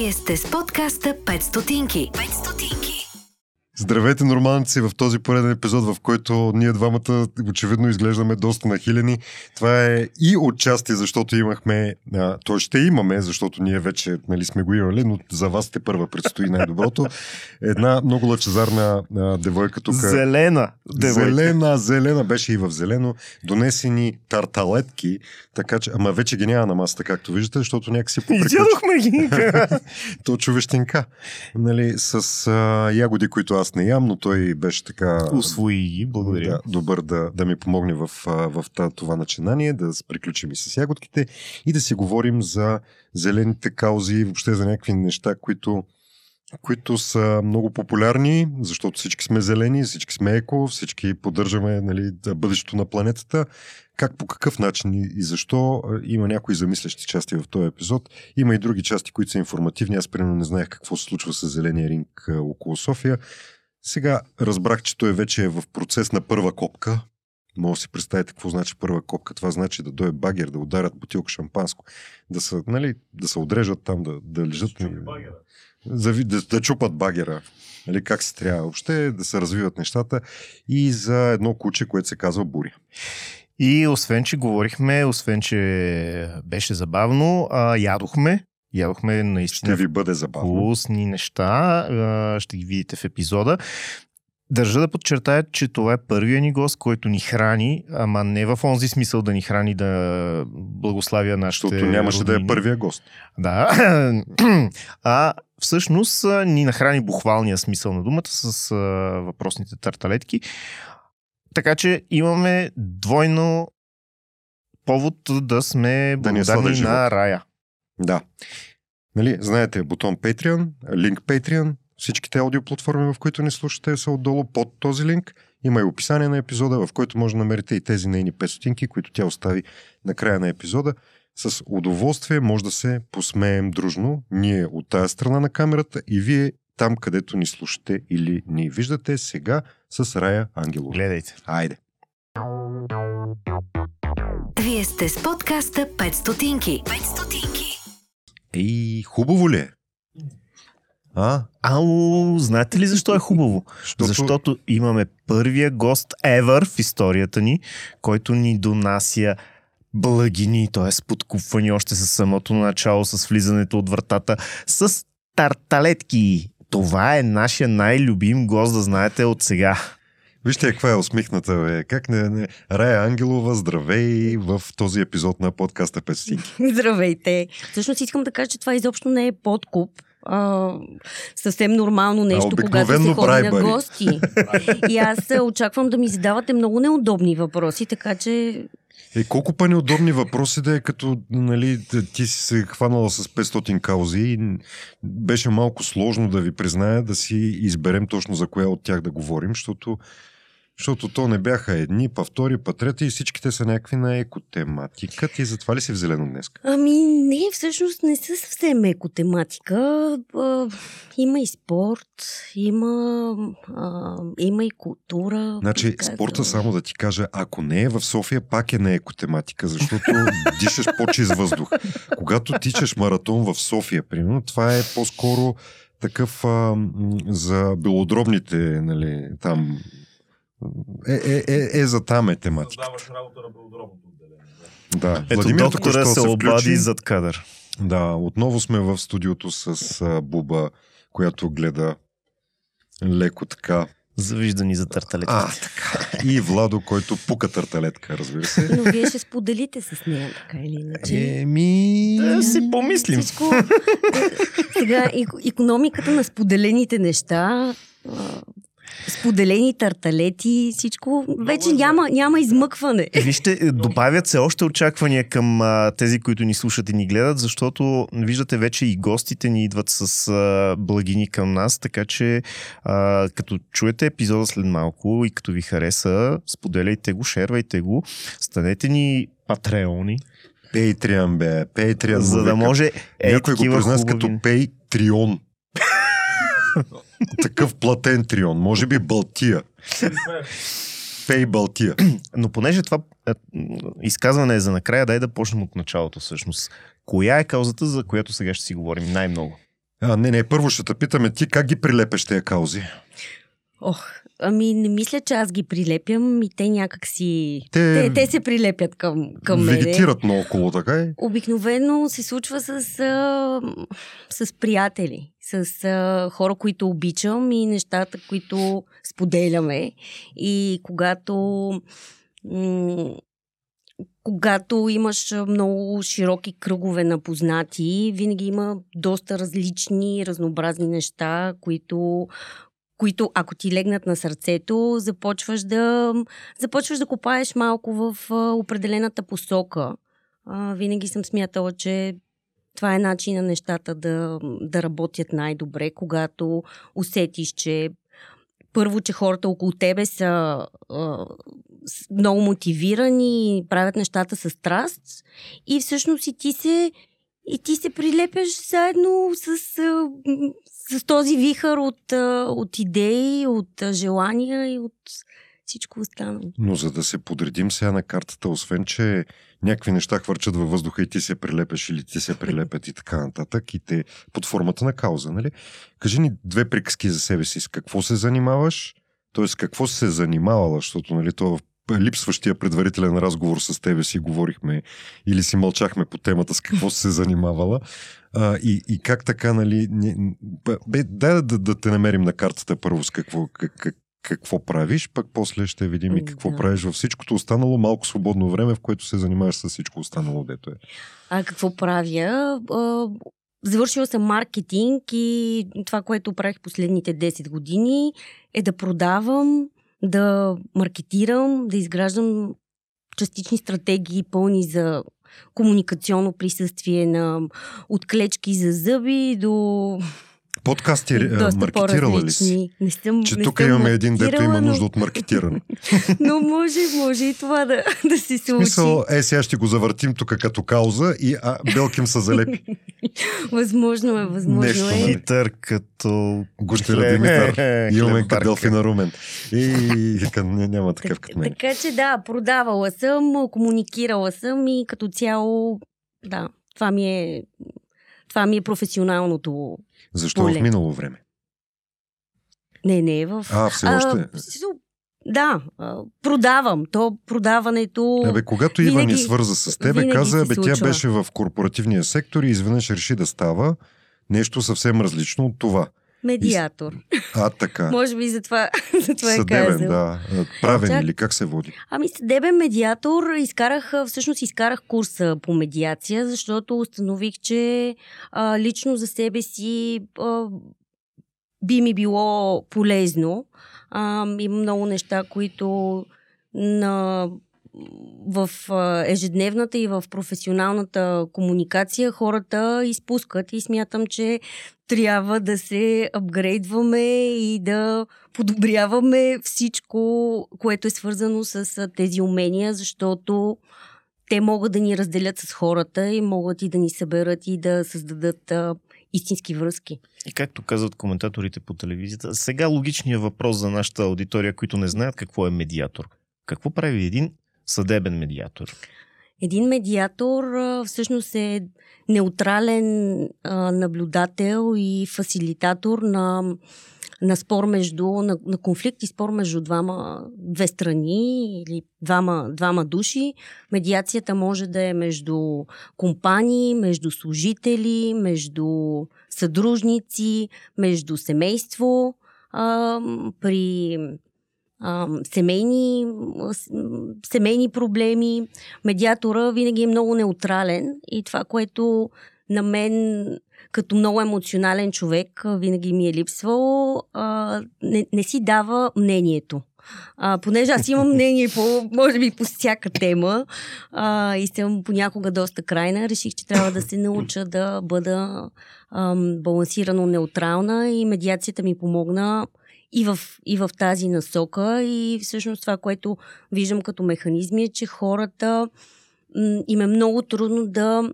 Вие сте с подкаста 5 стотинки. 5 стотинки. Здравейте, нормалници, в този пореден епизод, в който ние двамата очевидно изглеждаме доста нахилени. Това е и отчасти, защото имахме, а, то ще имаме, защото ние вече нали, сме го имали, но за вас те първа предстои най-доброто. Една много лъчезарна а, девойка тук. Зелена девойка. Зелена, зелена, беше и в зелено. Донесени тарталетки, така че, ама вече ги няма на масата, както виждате, защото някакси поприключи. Изядохме ги. То човещенка. Нали, с а, ягоди, които аз не ям, но той беше така... Усвои ги, благодаря. Да, добър да, да ми помогне в, в това начинание, да приключим и с ягодките и да си говорим за зелените каузи, въобще за някакви неща, които, които са много популярни, защото всички сме зелени, всички сме еко, всички поддържаме нали, бъдещето на планетата. Как, по какъв начин и- защо има някои замислящи части в този епизод. Има и други части, които са информативни. Аз примерно не знаех какво се случва с зеления ринг около София. Сега разбрах, че той вече е в процес на първа копка. Може да си представите какво значи първа копка. Това значи да дойде багер, да ударят бутилка шампанско, да се, нали, да се отрежат там, да, да лежат. За, ви- да, да чупат багера. Нали, как се трябва въобще да се развиват нещата. И за едно куче, което се казва Буря. И освен, че говорихме, освен, че беше забавно, а, ядохме. Ядохме Ще наистина ви бъде забавно. вкусни неща. Ще ги видите в епизода. Държа да подчертая, че това е първия ни гост, който ни храни, ама не в онзи смисъл да ни храни да благославя нашите Защото нямаше да е първия гост. Да. а всъщност ни нахрани буквалния смисъл на думата с а, въпросните тарталетки. Така че имаме двойно повод да сме Да благодарни живот. на Рая. Да. Нали, знаете, бутон Patreon, линк Patreon, всичките аудиоплатформи, в които ни слушате, са отдолу под този линк. Има и описание на епизода, в който може да намерите и тези нейни 500, които тя остави на края на епизода. С удоволствие може да се посмеем дружно, ние от тая страна на камерата и вие там, където ни слушате или ни виждате сега с Рая Ангелова. Гледайте. Айде! Вие сте с подкаста 5 стотинки. 5 стотинки. Ей, хубаво ли е? А? Ау, знаете ли защо е хубаво? Защото... Защото имаме първия гост ever в историята ни, който ни донася благини, т.е. подкупвани още с самото начало, с влизането от вратата, с тарталетки. Това е нашия най-любим гост, да знаете от сега. Вижте каква е усмихната, бе. Как не, не... Рая Ангелова, здравей в този епизод на подкаста Пестинки. Здравейте. Всъщност искам да кажа, че това изобщо не е подкуп. А, съвсем нормално нещо, когато се ходи на гости. И аз а, очаквам да ми задавате много неудобни въпроси, така че Е, колко па неудобни въпроси да е, като нали, ти си се хванала с 500 каузи и беше малко сложно да ви призная да си изберем точно за коя от тях да говорим, защото, защото то не бяха едни, па втори, па трети и всичките са някакви на екотематика. Ти затова ли си в зелено днес? Ами не, всъщност не са съвсем еко тематика. А, има и спорт, има, а, има и култура. Значи, казала. спорта, само да ти кажа, ако не е в София, пак е на екотематика, защото дишаш по-чист въздух. Когато тичаш маратон в София, примерно, това е по-скоро такъв а, за белодробните, нали, там. Е, е, е, е, за там е тематика. работа на белодробното отделение. Да, Ето Владимир доктора току-що се обади зад кадър. Да, отново сме в студиото с а, Буба, която гледа леко така. Завиждани за тарталетките. А, така. И Владо, който пука тарталетка, разбира се. Но вие ще споделите с нея, така или иначе. Еми... Да си помислим. Всичко. Сега, ик- економиката на споделените неща, споделени тарталети, всичко, вече няма, няма измъкване. Вижте, е, добавят се още очаквания към а, тези, които ни слушат и ни гледат, защото виждате вече и гостите ни идват с а, благини към нас, така че а, като чуете епизода след малко и като ви хареса, споделяйте го, шервайте го, станете ни патреони, Patreon, бе. Patreon. за да може е Някой го хубави... като Patreon. Такъв платен трион. Може би Балтия. Пей Балтия. Но понеже това е, изказване е за накрая, дай да почнем от началото всъщност. Коя е каузата, за която сега ще си говорим най-много? А, не, не, първо ще те питаме ти как ги прилепеш тези каузи? Ох, ами не мисля, че аз ги прилепям и те някак си... Те, Те, те се прилепят към, към мене. вегетират наоколо, така е? Обикновено се случва с, а, с приятели, с а, хора, които обичам и нещата, които споделяме. И когато, м- когато имаш много широки кръгове на познати, винаги има доста различни, разнообразни неща, които които ако ти легнат на сърцето, започваш да, започваш да копаеш малко в определената посока. А, винаги съм смятала, че това е начин на нещата да, да работят най-добре, когато усетиш, че първо, че хората около тебе са а, много мотивирани, правят нещата с страст и всъщност и ти се и ти се прилепяш заедно с, а, с този вихър от, а, от идеи, от желания и от всичко останало. Но за да се подредим сега на картата, освен, че някакви неща хвърчат във въздуха и ти се прилепеш или ти се прилепят и така нататък, и те под формата на кауза, нали? Кажи ни две приказки за себе си. С какво се занимаваш? Т.е. какво се занимавала, защото нали, то в липсващия предварителен разговор с тебе си говорихме или си мълчахме по темата с какво се занимавала а, и, и как така, нали, не, бе, дай да, да, да те намерим на картата първо с какво, как, как, какво правиш, пък после ще видим и какво Да. правиш във всичкото останало, малко свободно време, в което се занимаваш с всичко останало, дето е. А какво правя? Завършила съм маркетинг и това, което правих последните 10 години е да продавам, да маркетирам, да изграждам частични стратегии, пълни за комуникационно присъствие на от клечки за зъби до Подкасти е, доста маркетирала ли си? Не съм, Че не тук съм имаме един, дето има нужда но, от маркетиране. но може, може и това да, да се случи. смисъл, е, сега ще го завъртим тук като кауза и а, Белким са залепи. Възможно е, възможно Нещо, е. Хитър като... Гущера Димитър. Имаме като Делфина Румен. И няма такъв като мен. Така че да, продавала съм, комуникирала съм и като цяло, да, това ми е, това ми е професионалното. Защо в поле. минало време? Не, не е в... А, все още. А, да, продавам. То продаването... Абе, когато Ива винаги- ни свърза с тебе, каза, бе, тя беше в корпоративния сектор и изведнъж реши да става нещо съвсем различно от това. Медиатор. А, така. Може би за това, за това е Съдебен, казал. да. Правен Чак- или как се води? Ами съдебен медиатор изкарах, всъщност изкарах курса по медиация, защото установих, че а, лично за себе си а, би ми било полезно. А, има много неща, които на, в ежедневната и в професионалната комуникация хората изпускат и смятам, че трябва да се апгрейдваме и да подобряваме всичко, което е свързано с тези умения, защото те могат да ни разделят с хората и могат и да ни съберат и да създадат истински връзки. И както казват коментаторите по телевизията, сега логичният въпрос за нашата аудитория, които не знаят какво е медиатор. Какво прави един съдебен медиатор? Един медиатор всъщност е неутрален наблюдател и фасилитатор на, на спор между, на, на конфликт и спор между двама, две страни или двама, двама души. Медиацията може да е между компании, между служители, между съдружници, между семейство. При семейни, семейни проблеми. Медиатора винаги е много неутрален и това, което на мен като много емоционален човек винаги ми е липсвало, не, не си дава мнението. А, понеже аз имам мнение по, може би, по всяка тема а, и съм понякога доста крайна, реших, че трябва да се науча да бъда ам, балансирано неутрална и медиацията ми помогна и в, и в тази насока. И всъщност това, което виждам като механизми е, че хората м, им е много трудно да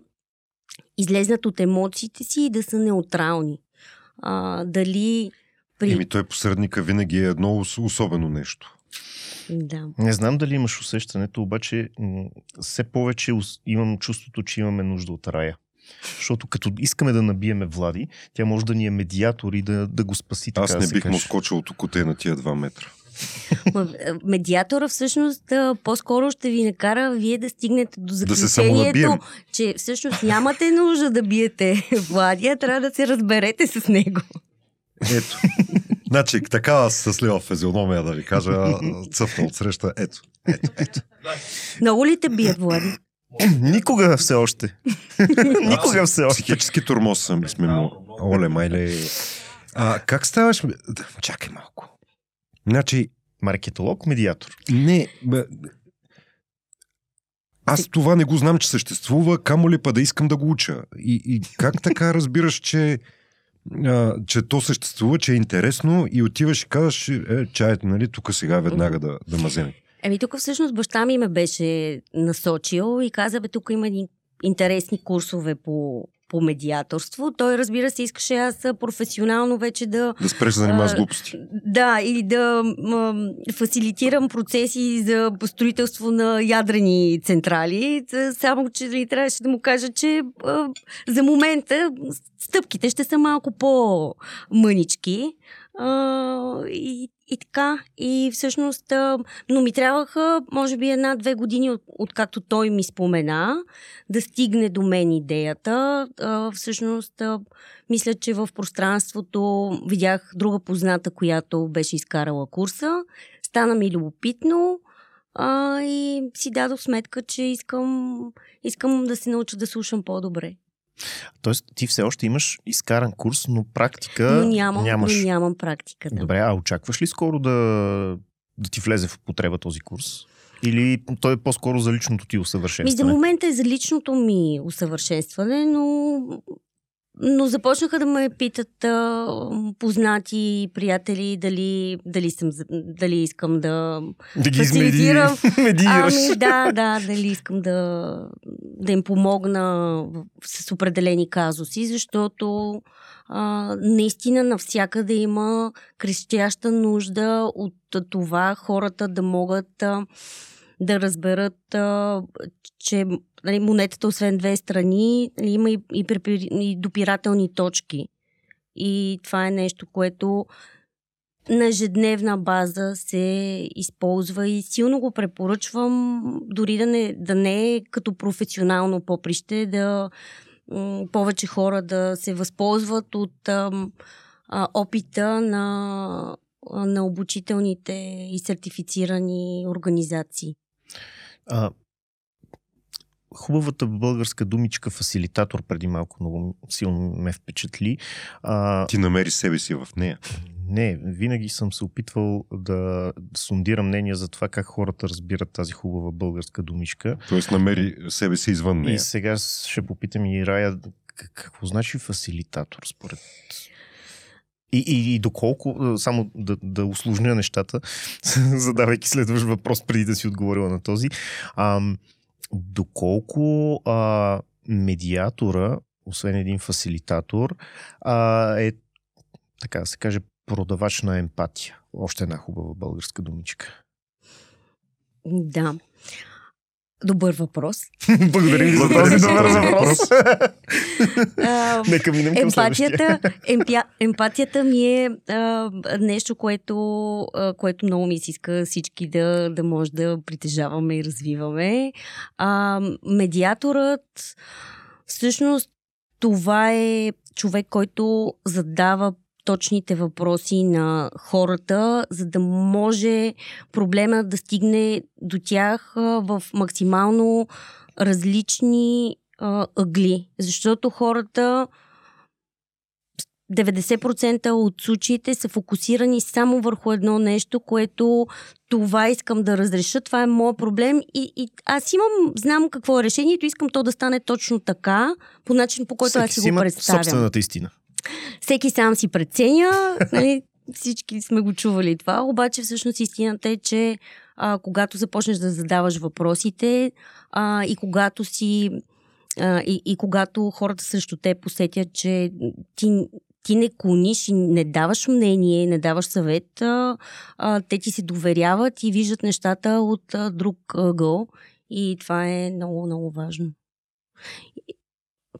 излезнат от емоциите си и да са неутрални. А, дали при... Еми, той посредника винаги е едно ос- особено нещо. Да. Не знам дали имаш усещането, обаче все повече имам чувството, че имаме нужда от рая. Защото като искаме да набиеме Влади, тя може да ни е медиатор и да, да го спаси. Така Аз да не бих му скочил от окото на тия 2 метра. Е, Медиатора всъщност по-скоро ще ви накара вие да стигнете до Да заключението, самонабием. че всъщност нямате нужда да биете Владия, трябва да се разберете с него. Ето. значи, такава съслива физиономия, да ви кажа, цъфна от среща. Ето. Ето, ето. Много ли те бият, Влади? Никога все още. Никога все още. Психически тормоз съм сме му. Оле, майле. А, как ставаш? Чакай малко. Значи, Маркетолог, медиатор. не, бе, аз това не го знам, че съществува, камо ли па да искам да го уча. И, и как така разбираш, че, а, че то съществува, че е интересно и отиваш и казваш, е, чаето, нали, тук сега веднага да, да маземе. Еми тук всъщност баща ми ме беше насочил и каза, бе, тук има едни интересни курсове по, по медиаторство. Той, разбира се, искаше аз а, професионално вече да Да спреш да занимаваш с А, глупости. Да, или да м, фасилитирам процеси за строителство на ядрени централи. Само, че нали, трябваше да му кажа, че а, за момента стъпките ще са малко по-мънички. И, и така. И всъщност, а, но ми трябваха, може би, една-две години, от, откакто той ми спомена, да стигне до мен идеята. А, всъщност, а, мисля, че в пространството видях друга позната, която беше изкарала курса. Стана ми любопитно а, и си дадох сметка, че искам, искам да се науча да слушам по-добре. Тоест, ти все още имаш изкаран курс, но практика Но нямам, нямаш. но нямам практика. Да. Добре, а очакваш ли скоро да, да ти влезе в употреба този курс? Или той е по-скоро за личното ти Ми, за усъвършенстване? момента е за личното ми усъвършенстване, но, но започнаха да ме питат а, познати приятели дали, дали, съм, дали искам да да ги фасилитирам. Ами да, да, дали искам да, да им помогна с определени казуси, защото а, наистина навсякъде има крещяща нужда от това хората да могат а, да разберат, а, че нали, монетата освен две страни нали, има и, и, и допирателни точки. И това е нещо, което на ежедневна база се използва и силно го препоръчвам, дори да не, да не е като професионално поприще, да повече хора да се възползват от ам, а, опита на, а, на обучителните и сертифицирани организации. А, хубавата българска думичка фасилитатор преди малко много силно ме впечатли. А, Ти намери себе си в нея. не, винаги съм се опитвал да сондирам мнение за това как хората разбират тази хубава българска думичка. Тоест намери себе си извън И нея. сега ще попитам и Рая какво значи фасилитатор според и, и, и доколко, само да, да усложня нещата, задавайки следващ въпрос преди да си отговорила на този, а, доколко а, медиатора, освен един фасилитатор, а, е, така да се каже, продавач на емпатия. Още една хубава българска думичка. Да. Добър въпрос. Благодарим ви за този добър въпрос. Нека минем към. Емпатията, емпя, емпатията ми е а, нещо, което, а, което много ми се иска всички да, да може да притежаваме и развиваме. А, медиаторът, всъщност, това е човек, който задава точните въпроси на хората, за да може проблема да стигне до тях в максимално различни а, ъгли. Защото хората 90% от случаите са фокусирани само върху едно нещо, което това искам да разреша, това е моят проблем и, и аз имам, знам какво е решението, искам то да стане точно така, по начин по който аз си го има представям. собствената истина. Всеки сам си преценя, нали, всички сме го чували това, обаче всъщност истината е, че а, когато започнеш да задаваш въпросите а, и когато си а, и, и когато хората срещу те посетят, че ти, ти не клониш и не даваш мнение, не даваш съвет, а, а, те ти се доверяват и виждат нещата от а, друг ъгъл и това е много, много важно.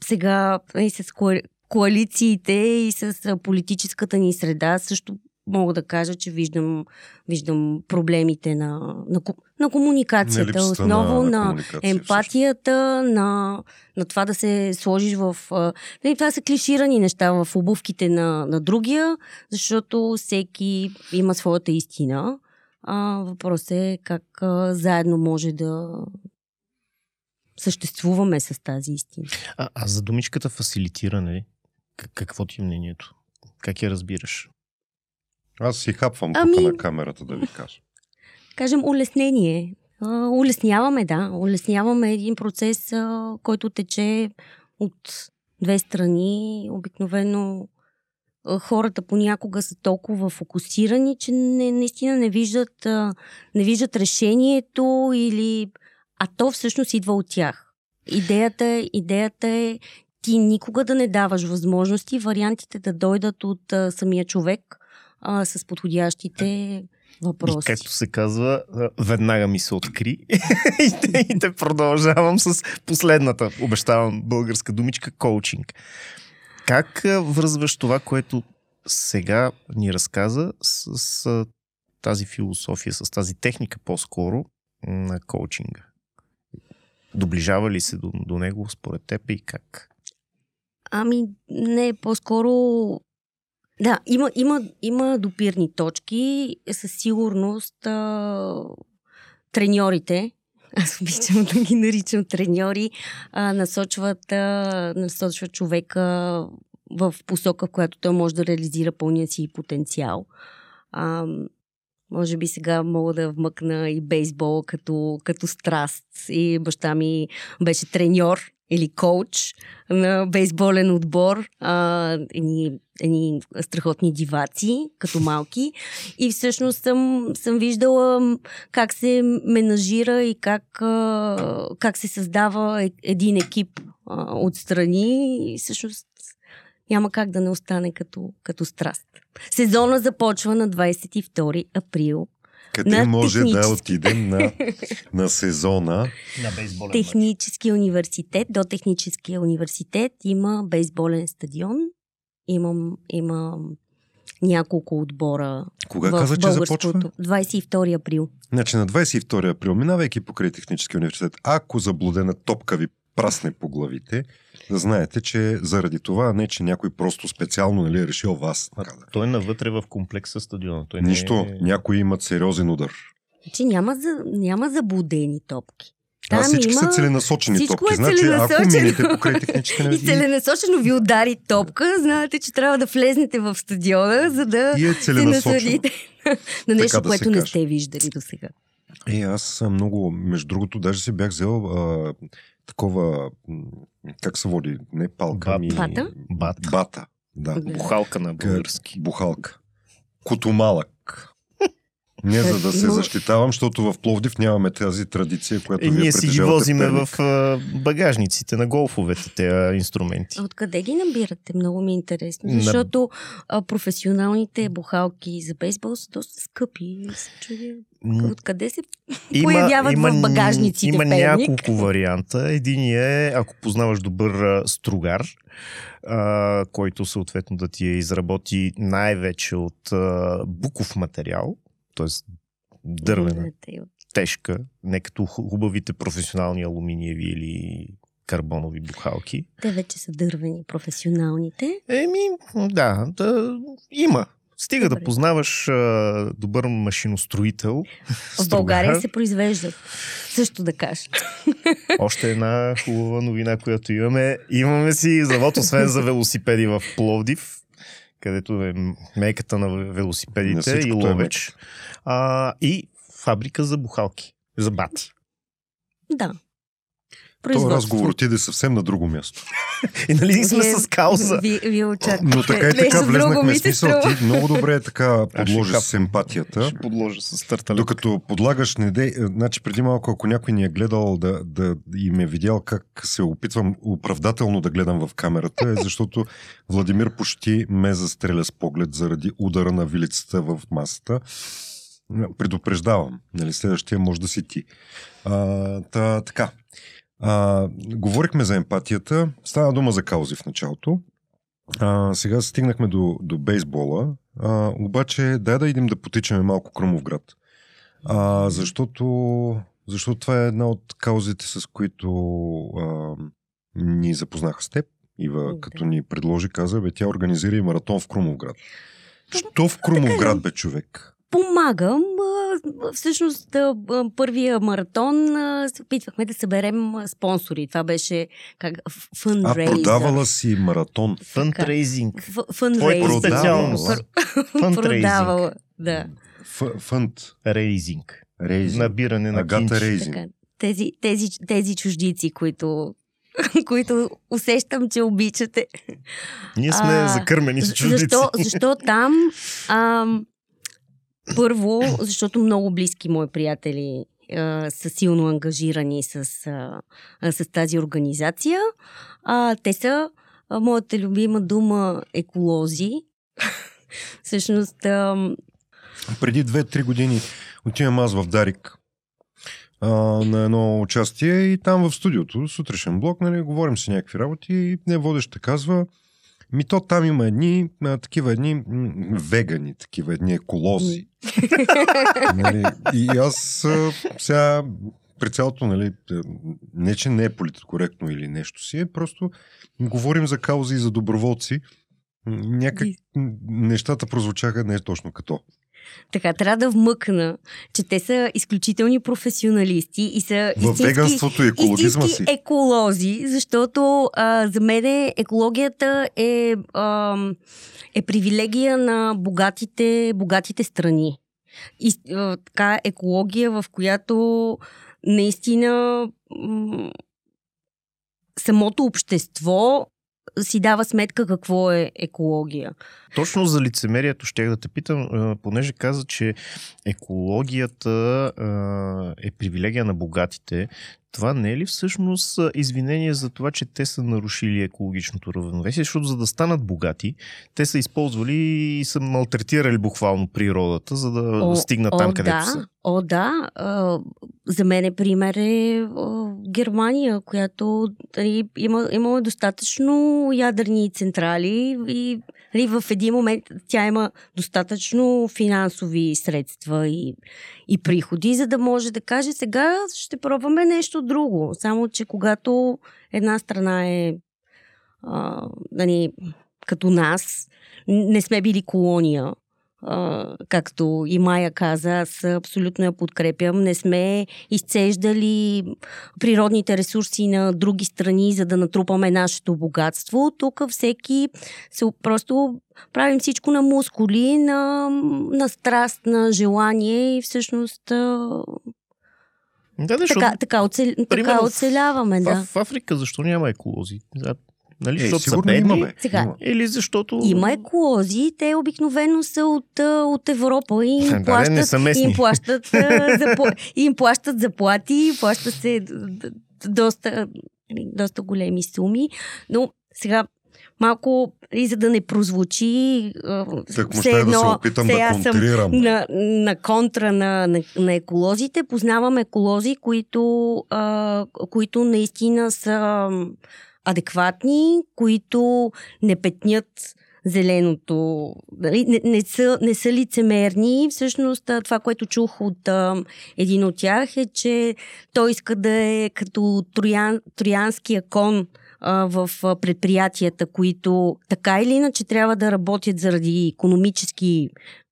сега и с коали- коалициите и с политическата ни среда също мога да кажа, че виждам, виждам проблемите на, на, на комуникацията. липсата основно на, комуникация, всъщност. емпатията, на, на това да се сложиш в... Нали, това са клиширани неща в обувките на, на другия, защото всеки има своята истина. А, въпрос е как а, заедно може да съществуваме с тази истина. А, а за думичката фасилитиране, какво ти е мнението? Как я разбираш? Аз си хапвам Ами- тук на камерата да ви кажа. Кажем улеснение. А, улесняваме, да. Улесняваме един процес, а, който тече от две страни. Обикновено хората понякога са толкова фокусирани, че не, наистина не виждат, не виждат решението или... А то всъщност идва от тях. Идеята е, идеята е ти никога да не даваш възможности, вариантите да дойдат от а, самия човек а, с подходящите въпроси. И както се казва, веднага ми се откри. и, те, и те продължавам с последната, обещавам, българска думичка коучинг. Как връзваш това, което сега ни разказа с, с тази философия, с тази техника по-скоро на коучинга? Доближава ли се до, до него според теб и как? Ами, не, по-скоро... Да, има, има, има допирни точки. Със сигурност а, треньорите, аз обичам да ги наричам треньори, а, насочват, а, насочват човека в посока, в която той може да реализира пълния си потенциал. А, може би сега мога да вмъкна и бейсбол като, като страст. И баща ми беше треньор или коуч на бейсболен отбор, а, едни, едни страхотни диваци, като малки. И всъщност съм, съм виждала как се менажира и как, а, как се създава е- един екип а, отстрани. И всъщност няма как да не остане като, като страст. Сезона започва на 22 април. Къде На може да технически. отидем на, на сезона? На бейсболен Техническия университет, до Техническия университет има бейсболен стадион. Имам, има няколко отбора Кога в каза, че започва? 22 април. Значи на 22 април, минавайки покрай Техническия университет, ако заблудена топка ви прасне по главите, знаете, че заради това, не че някой просто специално нали, е решил вас. А, да. той е навътре в комплекса стадиона. Той не Нищо, е... някои имат сериозен удар. Значи няма, за, няма заблудени топки. А всички има... са целенасочени всичко топки. е Значи, ако минете покрай технически И целенасочено ви удари топка, знаете, че трябва да влезнете в стадиона, за да и е се насладите на нещо, да което не сте виждали до сега. Е, аз много, между другото, даже си бях взел а, такова, как се води, не палка, Бат. ми... Бата? Бат. Бата, да. Бухалка на български. Бухалка. Котомалък. Не за да се Има- защитавам, защото в Пловдив нямаме тази традиция, която И вие Е, ние си ги возиме в багажниците на голфовете, тези инструменти. Откъде ги набирате? Много ми е интересно. На- Защото а, професионалните бухалки за бейсбол са доста скъпи. Се откъде се появяват в багажниците Има в Перник. няколко варианта. Един е, ако познаваш добър стругар, а, който съответно да ти я изработи най-вече от а, буков материал, т.е. дървена, тежка, не като ху- хубавите професионални алуминиеви или карбонови бухалки. Те вече са дървени, професионалните. Еми, да, да има. Стига да Добре. познаваш а, добър машиностроител. В България се произвеждат. Също да кажа. Още една хубава новина, която имаме. Имаме си завод, освен за велосипеди в Пловдив, където е мейката на На велосипедите и всичкото е ловеч. А, и фабрика за бухалки. За бати. Да. То Производство. разговор отиде съвсем на друго място. И нали сме Вие- с кауза. Вие, вие очаквате. Но така и така влезнахме в смисъл. Ти много добре така ще подложи с емпатията. Ще подложа с търталет. Докато подлагаш, не дей, значи преди малко, ако някой ни е гледал да, да и ме е видял как се опитвам оправдателно да гледам в камерата, е защото Владимир почти ме застреля с поглед заради удара на вилицата в масата. Предупреждавам, нали, следващия може да си ти. А, та, така. А, говорихме за емпатията. Стана дума за каузи в началото. А, сега стигнахме до, до бейсбола. А, обаче, дай да идем да потичаме малко Крумовград. А, защото, защото това е една от каузите, с които а, ни запознаха с теб. Ива, като ни предложи, каза, бе, тя организира и маратон в Крумовград. Що в Крумовград, бе, човек? Помагам. а, Всъщност, а, а, първия маратон а, се опитвахме да съберем а, спонсори. Това беше как, А, фъндрейзър. продавала си маратон. Фънтрейзинг. Ф- Фъндрейзър. Твоята специалност. Пр- Фънтрейзинг. Продавала, да. Фънд. Рейзинг. Рейзинг. Набиране на Агата. Рейзинг. Така. Тези, тези, тези чуждици, които, които усещам, че обичате. Ние сме А, закърмени с чуждици. Защо, защо там? Ам, първо, защото много близки мои приятели а, са силно ангажирани с, а, а, с тази организация. А, те са а, моята любима дума еколози. Всъщност, ам, Преди 2-3 години отивам аз в Дарик а, на едно участие и там в студиото, сутрешен блок, нали, говорим си някакви работи и не водеща казва ми то там има едни, а, такива едни м, вегани, такива едни еколози. нали, и аз а, сега при цялото, нали, а, не че не е политкоректно или нещо си, е просто говорим за каузи и за доброволци. Някак нещата прозвучаха не точно като. Така, трябва да вмъкна, че те са изключителни професионалисти и са В истински, веганството и екологизма си. еколози, защото а, за мен екологията е, а, е привилегия на богатите, богатите страни. И, а, така, екология, в която наистина м- самото общество си дава сметка какво е екология. Точно за лицемерието щях да те питам, понеже каза, че екологията е привилегия на богатите. Това не е ли всъщност извинение за това, че те са нарушили екологичното равновесие? Защото за да станат богати, те са използвали и са малтретирали буквално природата, за да О, стигнат о, там, където да, са. О, да. За мен е пример е Германия, която нали, има, има достатъчно ядрени централи и нали, в един момент тя има достатъчно финансови средства и, и приходи, за да може да каже сега ще пробваме нещо друго. Само, че когато една страна е а, нали, като нас, не сме били колония, както и Майя каза, аз абсолютно я подкрепям. Не сме изцеждали природните ресурси на други страни, за да натрупаме нашето богатство. Тук всеки се, просто правим всичко на мускули, на, на страст, на желание и всъщност Да, да, така, така, оцел, така оцеляваме. в, Да. в Африка защо няма еколози? Нали? Е, Защото са бедни? има, бе. Сега. Или защото... Има еколози, те обикновено са от, от Европа и им, Да, не плащат, местни. им, плащат, им плащат заплати, плащат се доста, нали, доста големи суми. Но сега малко, и за да не прозвучи Так все ще да се едно, опитам да съм на, на контра на, на, на еколозите. Познавам еколози, които, а, които наистина са адекватни, които не петнят зеленото, нали, не, не, са, не са лицемерни. Всъщност това, което чух от а, един от тях е, че той иска да е като троян, троянския кон в предприятията, които така или иначе трябва да работят заради економически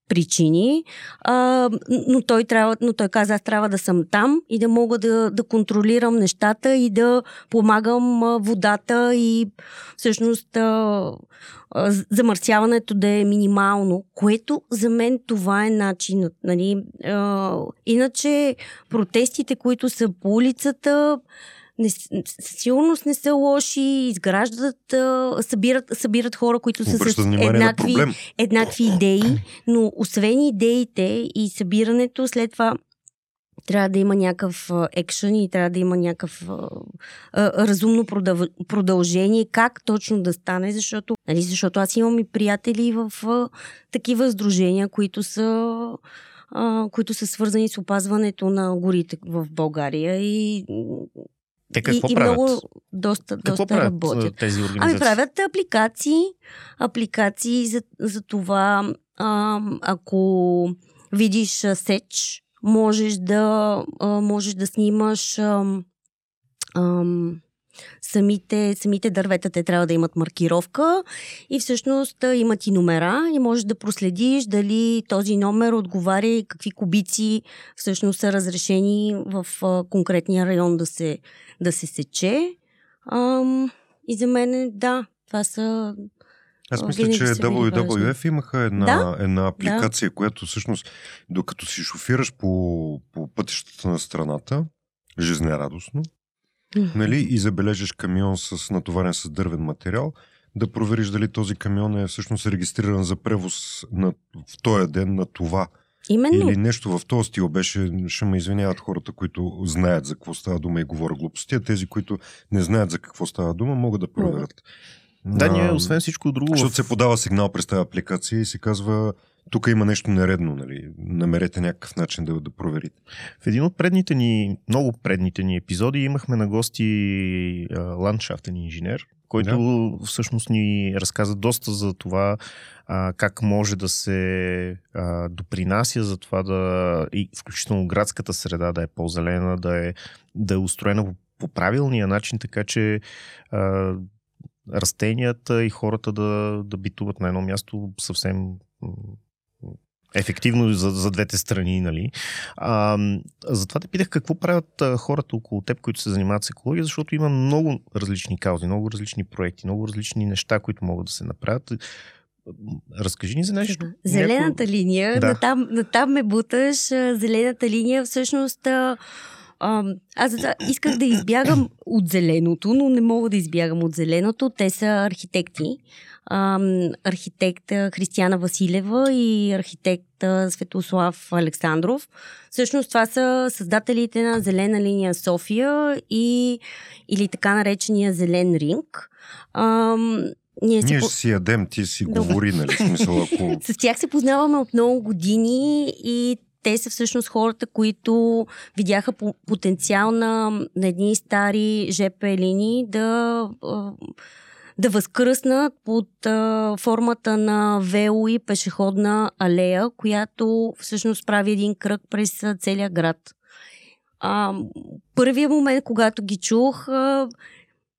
причини, а, но, той трябва, но той каза, аз трябва да съм там и да мога да, да контролирам нещата и да помагам водата и всъщност а, а, замърсяването да е минимално, което за мен това е начинът. Нали? А, иначе протестите, които са по улицата, не, със сигурност не са лоши, изграждат, а, събират, събират хора, които са Обръща с еднакви, еднакви идеи, но освен идеите и събирането, след това трябва да има някакъв екшън и трябва да има някакъв а, а, разумно продължение. Как точно да стане, защото, нали, защото аз имам и приятели в а, такива сдружения, които са които са свързани с опазването на горите в България и Те какво и, и правят? много доста, какво доста правят работят. а, тези организации? Ами правят апликации, апликации за, за това, а, ако видиш а, сеч, можеш да, а, можеш да снимаш ам, ам, самите, самите дървета, те трябва да имат маркировка и всъщност имат и номера и можеш да проследиш дали този номер отговаря и какви кубици всъщност са разрешени в конкретния район да се, да се сече. Ам, и за мен, да, това са Аз мисля, че WWF имаха една, Да, една апликация, която всъщност, докато си шофираш по, по пътищата на страната, жизнерадостно, нали, и забележиш камион с натоварен с дървен материал, да провериш дали този камион е всъщност регистриран за превоз на, в този ден на това. Именно. Или нещо в този стил беше, ще ме извиняват хората, които знаят за какво става дума и говоря глупости, а тези, които не знаят за какво става дума, могат да проверят. Да, ние, освен всичко друго... защото в- се подава сигнал през тази апликация и се казва тук има нещо нередно, нали? Намерете някакъв начин да, да проверите. В един от предните ни, много предните ни епизоди имахме на гости а, ландшафтен инженер, който всъщност ни разказа доста за това а, как може да се а, допринася за това да и включително градската среда да е по-зелена, да е, да е устроена по, по правилния начин, така че а, растенията и хората да, да битуват на едно място съвсем ефективно за, за двете страни, нали? А, затова те питах какво правят а, хората около теб, които се занимават с екология, защото има много различни каузи, много различни проекти, много различни неща, които могат да се направят. Разкажи ни за нещо. Зелената Някой- линия, Да. натам, натам ме буташ. Зелената линия всъщност... Аз исках да избягам от зеленото, но не мога да избягам от зеленото. Те са архитекти. А, архитект а, Християна Василева и архитект а, Светослав Александров. Всъщност това са създателите на Зелена линия София и, или така наречения Зелен ринг. А, ние си Ние по- ще си ядем, ти си Добре. говори, нали? Смисъл, ако... с тях се познаваме от много години и те са всъщност хората, които видяха по- потенциал на, на едни стари ЖП линии да, да възкръснат под а, формата на вело и пешеходна алея, която всъщност прави един кръг през целия град. А, първият момент, когато ги чух, а,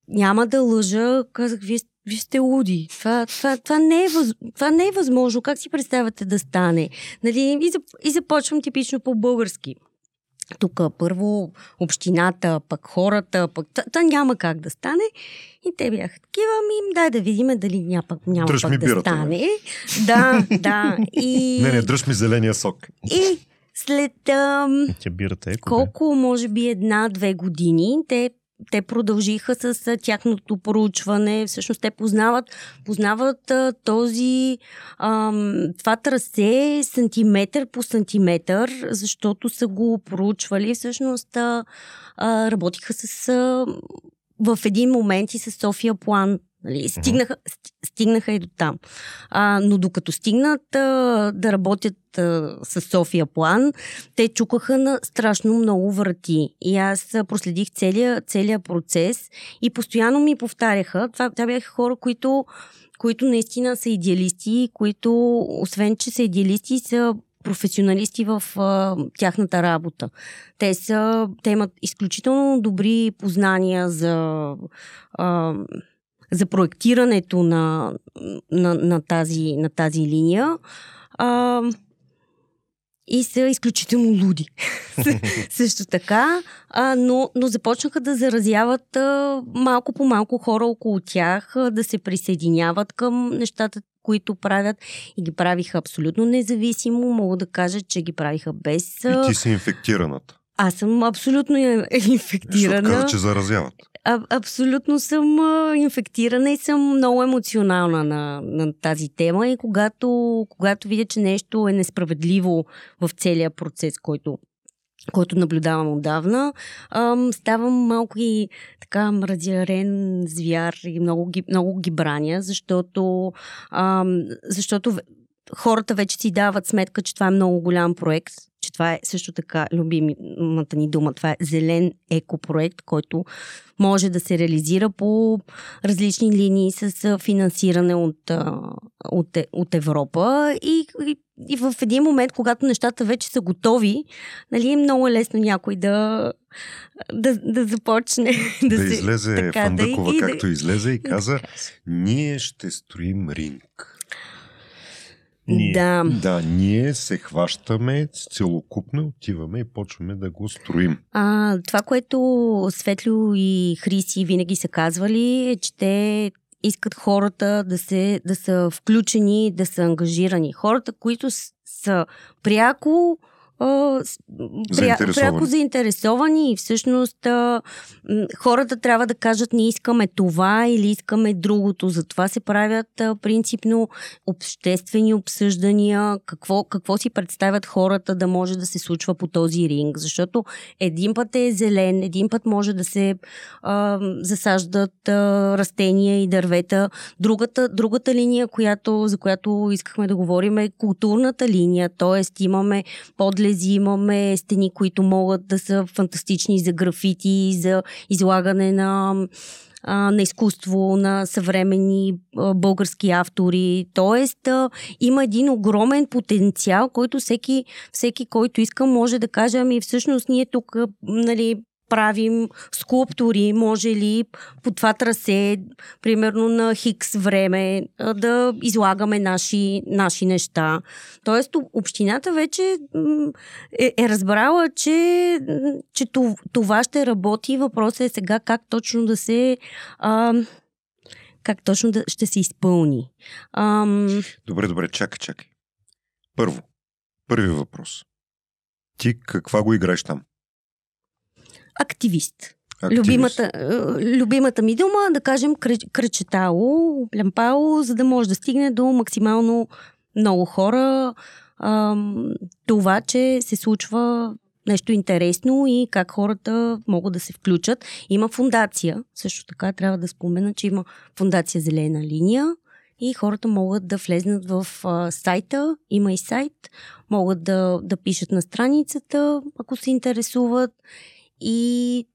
няма да лъжа, казах, вие, вие сте луди. Това, това, това, не е въз, това не е възможно. Как си представяте да стане? Нали? И, и започвам типично по-български. Тук първо общината, пък хората, пък това, това няма как да стане. И те бяха такива, ми дай да видим дали пък, няма Дръж пък ми да бирата, стане. Да, да. И, Не, не, дръж ми зеления сок. и след ам, Тя бирата е. колко, може би една-две години, те, те продължиха с тяхното проучване. Всъщност те познават, познават този, ам, това трасе сантиметър по сантиметър, защото са го проучвали. Всъщност а, работиха с... А, в един момент и с София План. Нали? Стигнаха, ст- стигнаха и до там. А, но докато стигнат а, да работят а, с София План, те чукаха на страшно много врати. И аз проследих целия, целия процес и постоянно ми повтаряха. Това, това бяха хора, които, които наистина са идеалисти, които, освен че са идеалисти, са професионалисти в а, тяхната работа. Те, са, те имат изключително добри познания за, а, за проектирането на, на, на, тази, на тази линия. А, и са изключително луди. Също така, а, но, но започнаха да заразяват а, малко по малко хора около тях, а, да се присъединяват към нещата, които правят и ги правиха абсолютно независимо. Мога да кажа, че ги правиха без... И ти си инфектираната. Аз съм абсолютно е- Защото инфектирана. каза, че заразяват. А, абсолютно съм а, инфектирана и съм много емоционална на, на тази тема и когато, когато видя, че нещо е несправедливо в целия процес, който който наблюдавам отдавна, ам, ставам малко и така мразярен звяр и много ги, много ги защото, ам, защото хората вече си дават сметка, че това е много голям проект, че това е също така любимата ни дума. Това е зелен екопроект, който може да се реализира по различни линии с финансиране от, от, от Европа и, и, и в един момент, когато нещата вече са готови, нали, е много лесно някой да, да, да започне Да, да, се, излезе така, Фандъкова, да, както излезе и каза, ние ще строим ринг. Ние. Да. Да, ние се хващаме целокупно, отиваме и почваме да го строим. А, това, което Светло и Хриси винаги са казвали, е, че те искат хората да, се, да са включени, да са ангажирани. Хората, които с, са пряко а, Заинтересовани. пряко заинтересовани и всъщност а, хората трябва да кажат не искаме това или искаме другото. Затова се правят а, принципно обществени обсъждания, какво, какво си представят хората да може да се случва по този ринг. Защото един път е зелен, един път може да се а, засаждат а, растения и дървета. Другата, другата линия, която, за която искахме да говорим е културната линия, т.е. имаме подлези, имаме стени, които могат да са фантастични за графити, за излагане на на изкуство, на съвременни български автори. Тоест, има един огромен потенциал, който всеки, всеки, който иска, може да каже, ами всъщност ние тук, нали, правим скулптури, може ли по това трасе, примерно на хикс време, да излагаме наши, наши неща. Тоест, об- общината вече е, е разбрала, че, че тов- това ще работи. Въпросът е сега как точно да се... А, как точно да, ще се изпълни. Ам, Добре, добре, чакай, чакай. Първо, първи въпрос. Ти каква го играеш там? Активист. Активист. Любимата, е, любимата ми дума, да кажем, кръ- кръчетало, плямпало, за да може да стигне до максимално много хора. Ам, това, че се случва нещо интересно и как хората могат да се включат. Има фундация, също така трябва да спомена, че има фундация Зелена линия и хората могат да влезнат в а, сайта, има и сайт, могат да, да пишат на страницата, ако се интересуват и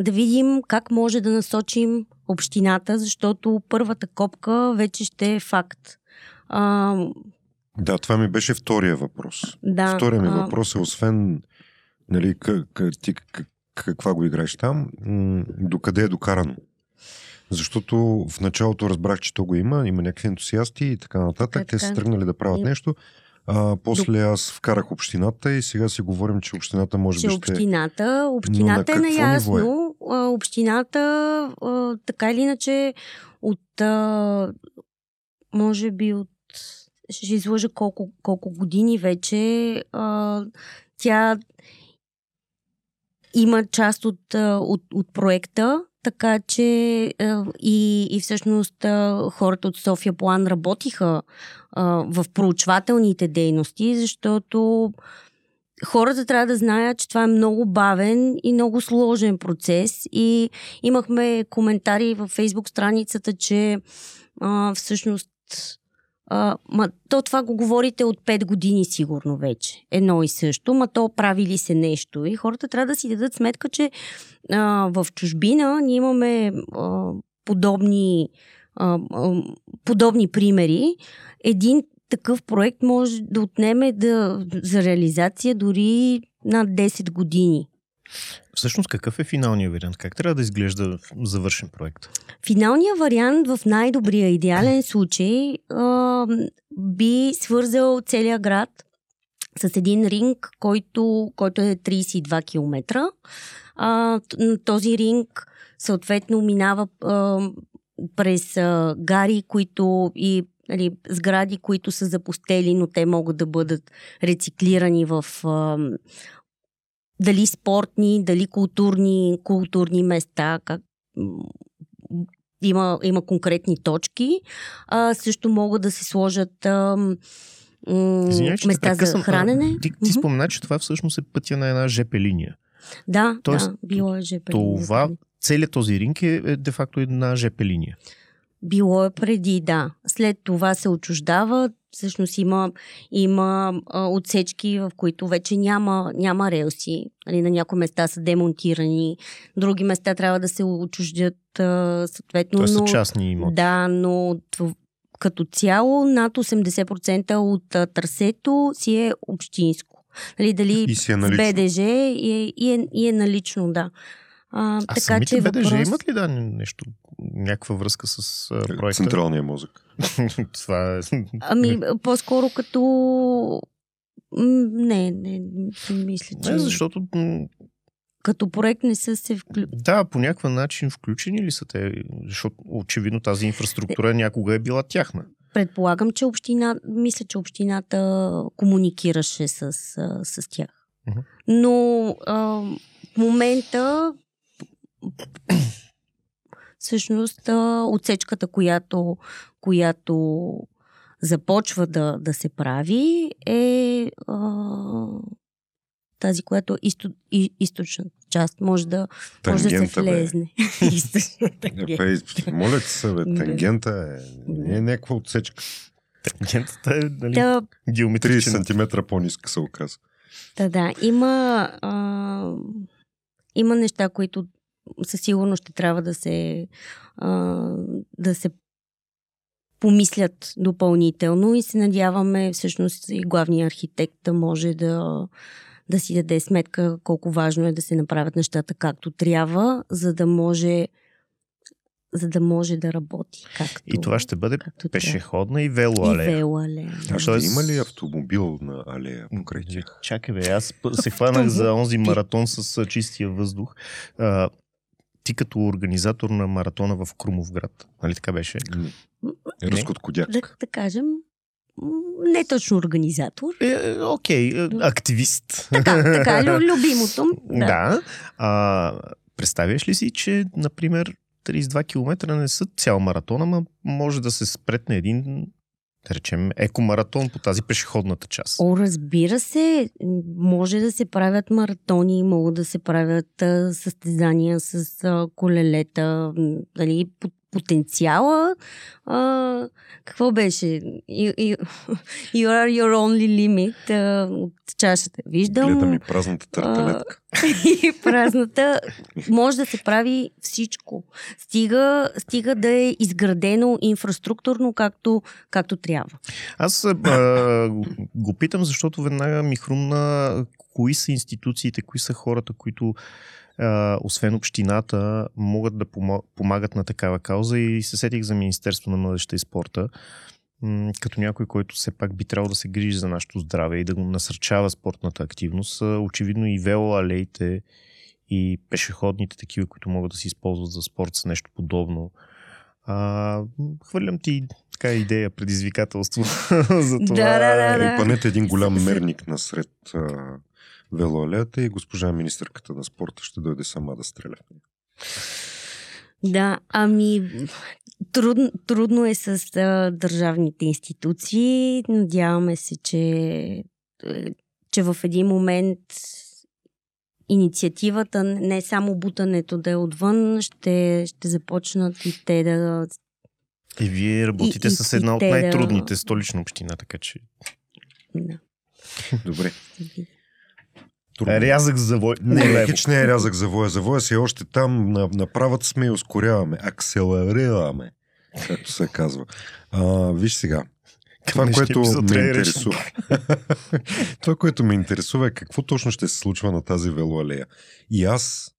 да видим как може да насочим общината, защото първата копка вече ще е факт. А, Да, това ми беше втория въпрос. да, Втория ми а, въпрос е, освен нали, к- к- ти к- каква го играеш там, м- докъде е докарано? Защото в началото разбрах, че то го има, има някакви ентусиасти и така нататък. Така, Те са тръгнали да правят И- а, А, после аз вкарах общината и сега си говорим, че общината може че би ще... общината, общината е какво ниво е? наясно. А, Общината, а, така или иначе, от а, може би от ще излъжа колко, колко години вече, а, тя има част от, от, от проекта, така че и, и всъщност хората от София План работиха в проучвателните дейности, защото хората трябва да знаят, че това е много бавен и много сложен процес. И имахме коментари във фейсбук страницата, че а, всъщност а, ма, то това го говорите от 5 години сигурно вече. Едно и също, ма то прави ли се нещо? И хората трябва да си дадат сметка, че а, в чужбина ние имаме а, подобни, а, а, подобни примери. Един такъв проект може да отнеме да, за реализация дори над 10 години. Всъщност какъв е финалният вариант? Как трябва да изглежда завършен проект? Финалният вариант в най-добрия идеален случай а, би свързал целия град с един ринг, който, който е 32 км. А, този ринг съответно минава а, през а, гари, които и нали, сгради, които са запустели, но те могат да бъдат рециклирани в а, дали спортни, дали културни, културни места, как, има, има конкретни точки. А, също могат да се сложат а, м, те места за прекъсвам. А, хранене. Ти, ти спомена, че това всъщност е пътя на една ЖП линия. Да, Тоест, да, било е ЖП. Това, целият този ринг е, е де-факто една ЖП линия. Било е преди, да. след това се отчуждава. Всъщност има, има а, отсечки, в които вече няма, няма релси. Нали, на някои места са демонтирани, други места трябва да се отчуждят а, съответно. Това са но, частни имоти. да, но като цяло над 80% от а, трасето си е общинско. Нали, дали И си е с налично. БДЖ и е, и е, и е налично, да. А, А така самите че БДЖ въпрос... имат ли да нещо, някаква връзка с а, проекта? Централния мозък. Това е... Ами, по-скоро като... Не, не, не мисля, че... Не, защото Като проект не са се вклю... да, по някакъв начин включени ли са те, защото очевидно тази инфраструктура някога е била тяхна. Предполагам, че община... Мисля, че общината комуникираше с, с тях. Но а, в момента всъщност отсечката, която, която започва да, да се прави е а, тази, която изто, и, източната част може да, може да се Тангента, влезне. Източната моля ти се, бе, Да. тангента е, не е някаква отсечка. Тангентата е нали, Та, 30 геометричен. см по-ниска се оказа. Да, да. Има, а, има неща, които със сигурност ще трябва да се, а, да се помислят допълнително и се надяваме всъщност и главният архитект да може да, да си даде сметка колко важно е да се направят нещата както трябва, за да може за да може да работи както, И това ще бъде пешеходна и велоалея. И велоалея. А ще Тоест- има ли автомобил на алея покрай тях? Чакай бе, аз се хванах за онзи маратон с чистия въздух. А, ти като организатор на маратона в Крумовград, нали така беше? Е, Разкоткодяк. Да, да кажем, не точно организатор. Е, окей, е, активист. Така, така, лю, любимото. Да. Да. А, представяш ли си, че, например, 32 км не са цял маратон, ама може да се спретне един, да речем, екомаратон по тази пешеходната част. О, разбира се, може да се правят маратони, могат да се правят а, състезания с а, колелета, м, нали, по- потенциала. А, какво беше? You, you, you are your only limit а, от чашата. Виждам. Гледа ми празната тарталетка. и празната. Може да се прави всичко. Стига, стига да е изградено инфраструктурно както, както трябва. Аз а, го питам, защото веднага ми хрумна кои са институциите, кои са хората, които а, освен общината могат да помагат на такава кауза и се сетих за Министерство на младеща и спорта м, като някой, който все пак би трябвало да се грижи за нашето здраве и да го насърчава спортната активност. Очевидно и велоалеите и пешеходните такива, които могат да се използват за спорт са нещо подобно. А, хвърлям ти така идея, предизвикателство за това. Да, да, да, да. Е, панете един голям С- мерник насред а, велоалеята и госпожа министърката на спорта ще дойде сама да стреля в нея. Да, ами трудно, трудно е с а, държавните институции. Надяваме се, че, е, че в един момент инициативата, не само бутането да е отвън, ще, ще започнат и те да... И вие работите И- с една и от те да- най-трудните столична община, така че... да. Добре. Трудно. Рязък завой. Не, хич не е рязък завоя. Завоя си е още там, на, направата сме и ускоряваме. Акселерираме, както се казва. А, виж сега. Това, което ме е интересува. Това, което ме интересува е какво точно ще се случва на тази велоалея. И аз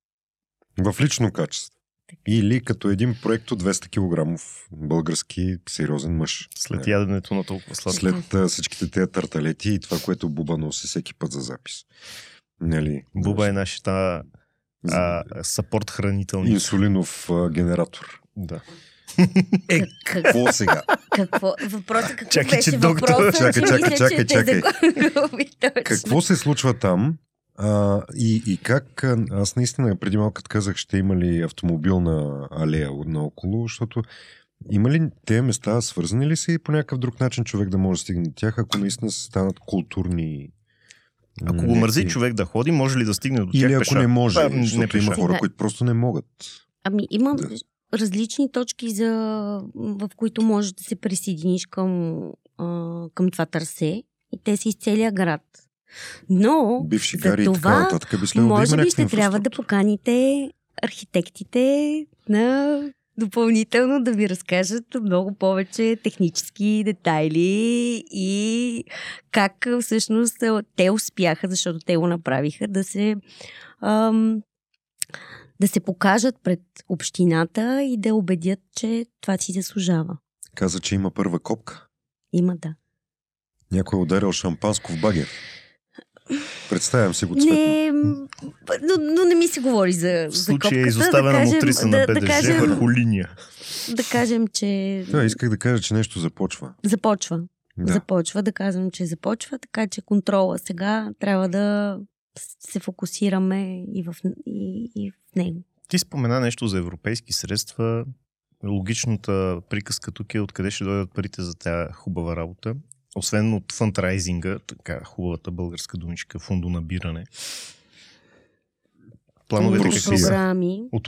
в лично качество. Или като един проект от 200 кг български сериозен мъж. След яденето на толкова сладко. След а, всичките тези тарталети и това, което Буба носи всеки път за запис. Нали? Буба е нашата а, сапорт хранителни. инсулинов а, генератор. Да. Е, Как- какво сега? Какво? Въпросът какво Чакай, беше че доктор- въпросът? Чакай, чакай, мисля, чакай, чакай. Какво се случва там? А, и, и как, аз наистина преди малко казах, ще има ли автомобилна алея наоколо, защото има ли тези места, свързани ли са и по някакъв друг начин човек да може да стигне до тях, ако наистина станат културни Ако го мързи някакви- човек да ходи, може ли да стигне до тях Или ако пеша? не може, Да, не защото пеша. има хора, които просто не могат. Ами има, Да. различни точки, за, в които можеш да се присъединиш към, а, към това търсе. И те са из целия град. Но Бивши за гари и така това, нататък би може би ще трябва да поканите архитектите на допълнително да ви разкажат много повече технически детайли и как всъщност те успяха, защото те го направиха, да се ам, да се покажат пред общината и да убедят, че това си заслужава. Каза, че има първа копка. Има да. Някой е ударил шампанско в багер. Представям си го цветно. Не, но, но не ми се говори за, В за случая копката. е изоставена да кажем, мотриса да, на да, БДЖ кажем, върху линия. да кажем, че Да, исках да кажа, че нещо започва. започва. Да. Започва, да казвам, че започва, така че контрола сега трябва да се фокусираме и в, и, и в него. Ти спомена нещо за европейски средства. Логичната приказка тук е откъде ще дойдат парите за тази хубава работа. Освен от фандрайзинга, така хубавата българска думичка, фондонабиране. Плановете какви са? програми. От...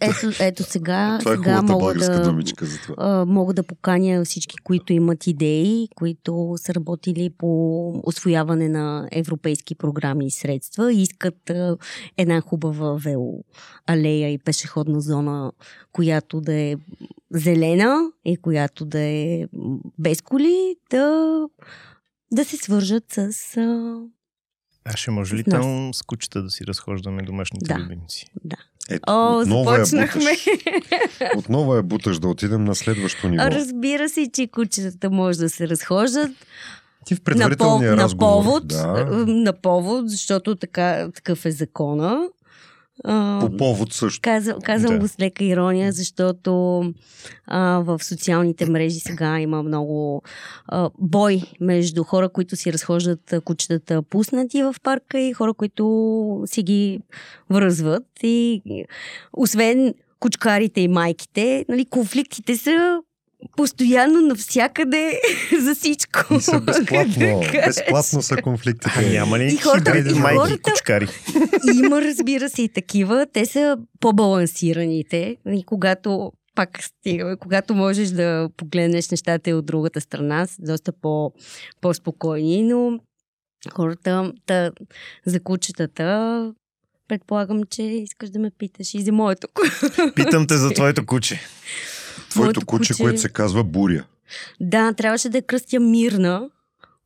Ето, ето сега, Това е сега хубавата мога българска да, думичка за това. а, мога да поканя всички, които имат идеи, които са работили по освояване на европейски програми и средства и искат а, една хубава велоалея и пешеходна зона, която да е зелена и която да е без коли, да, да се свържат с... А, А ще може ли там с кучета да си разхождаме домашните Да. любимци? Ето, О, отново я започнахме! буташ. Отново я буташ да отидем на следващо ниво. А, Разбира се, че кучетата може да се разхождат Ти в на, предварителния пов- на разговор. повод, Да, на повод, защото така, такъв е закона. По повод също. Казвам, казвам Да. го с лека ирония, защото а, в социалните мрежи сега има много а, бой между хора, които си разхождат кучетата пуснати в парка и хора, които си ги връзват. И, освен кучкарите и майките, нали, конфликтите са постоянно навсякъде за всичко. И са безплатно. Безплатно са конфликтите. А няма ли И хората- и майки хората- кучкари? Има, разбира се, и такива. Те са по-балансираните. И когато пак стигаме, когато можеш да погледнеш нещата и от другата страна, са доста по, по-спокойни, но хората та, за кучетата предполагам, че искаш да ме питаш и за моето ку- Питам те за твоето куче. Твоето куче, куче- което се казва Буря. Да, трябваше да я кръстя мирна,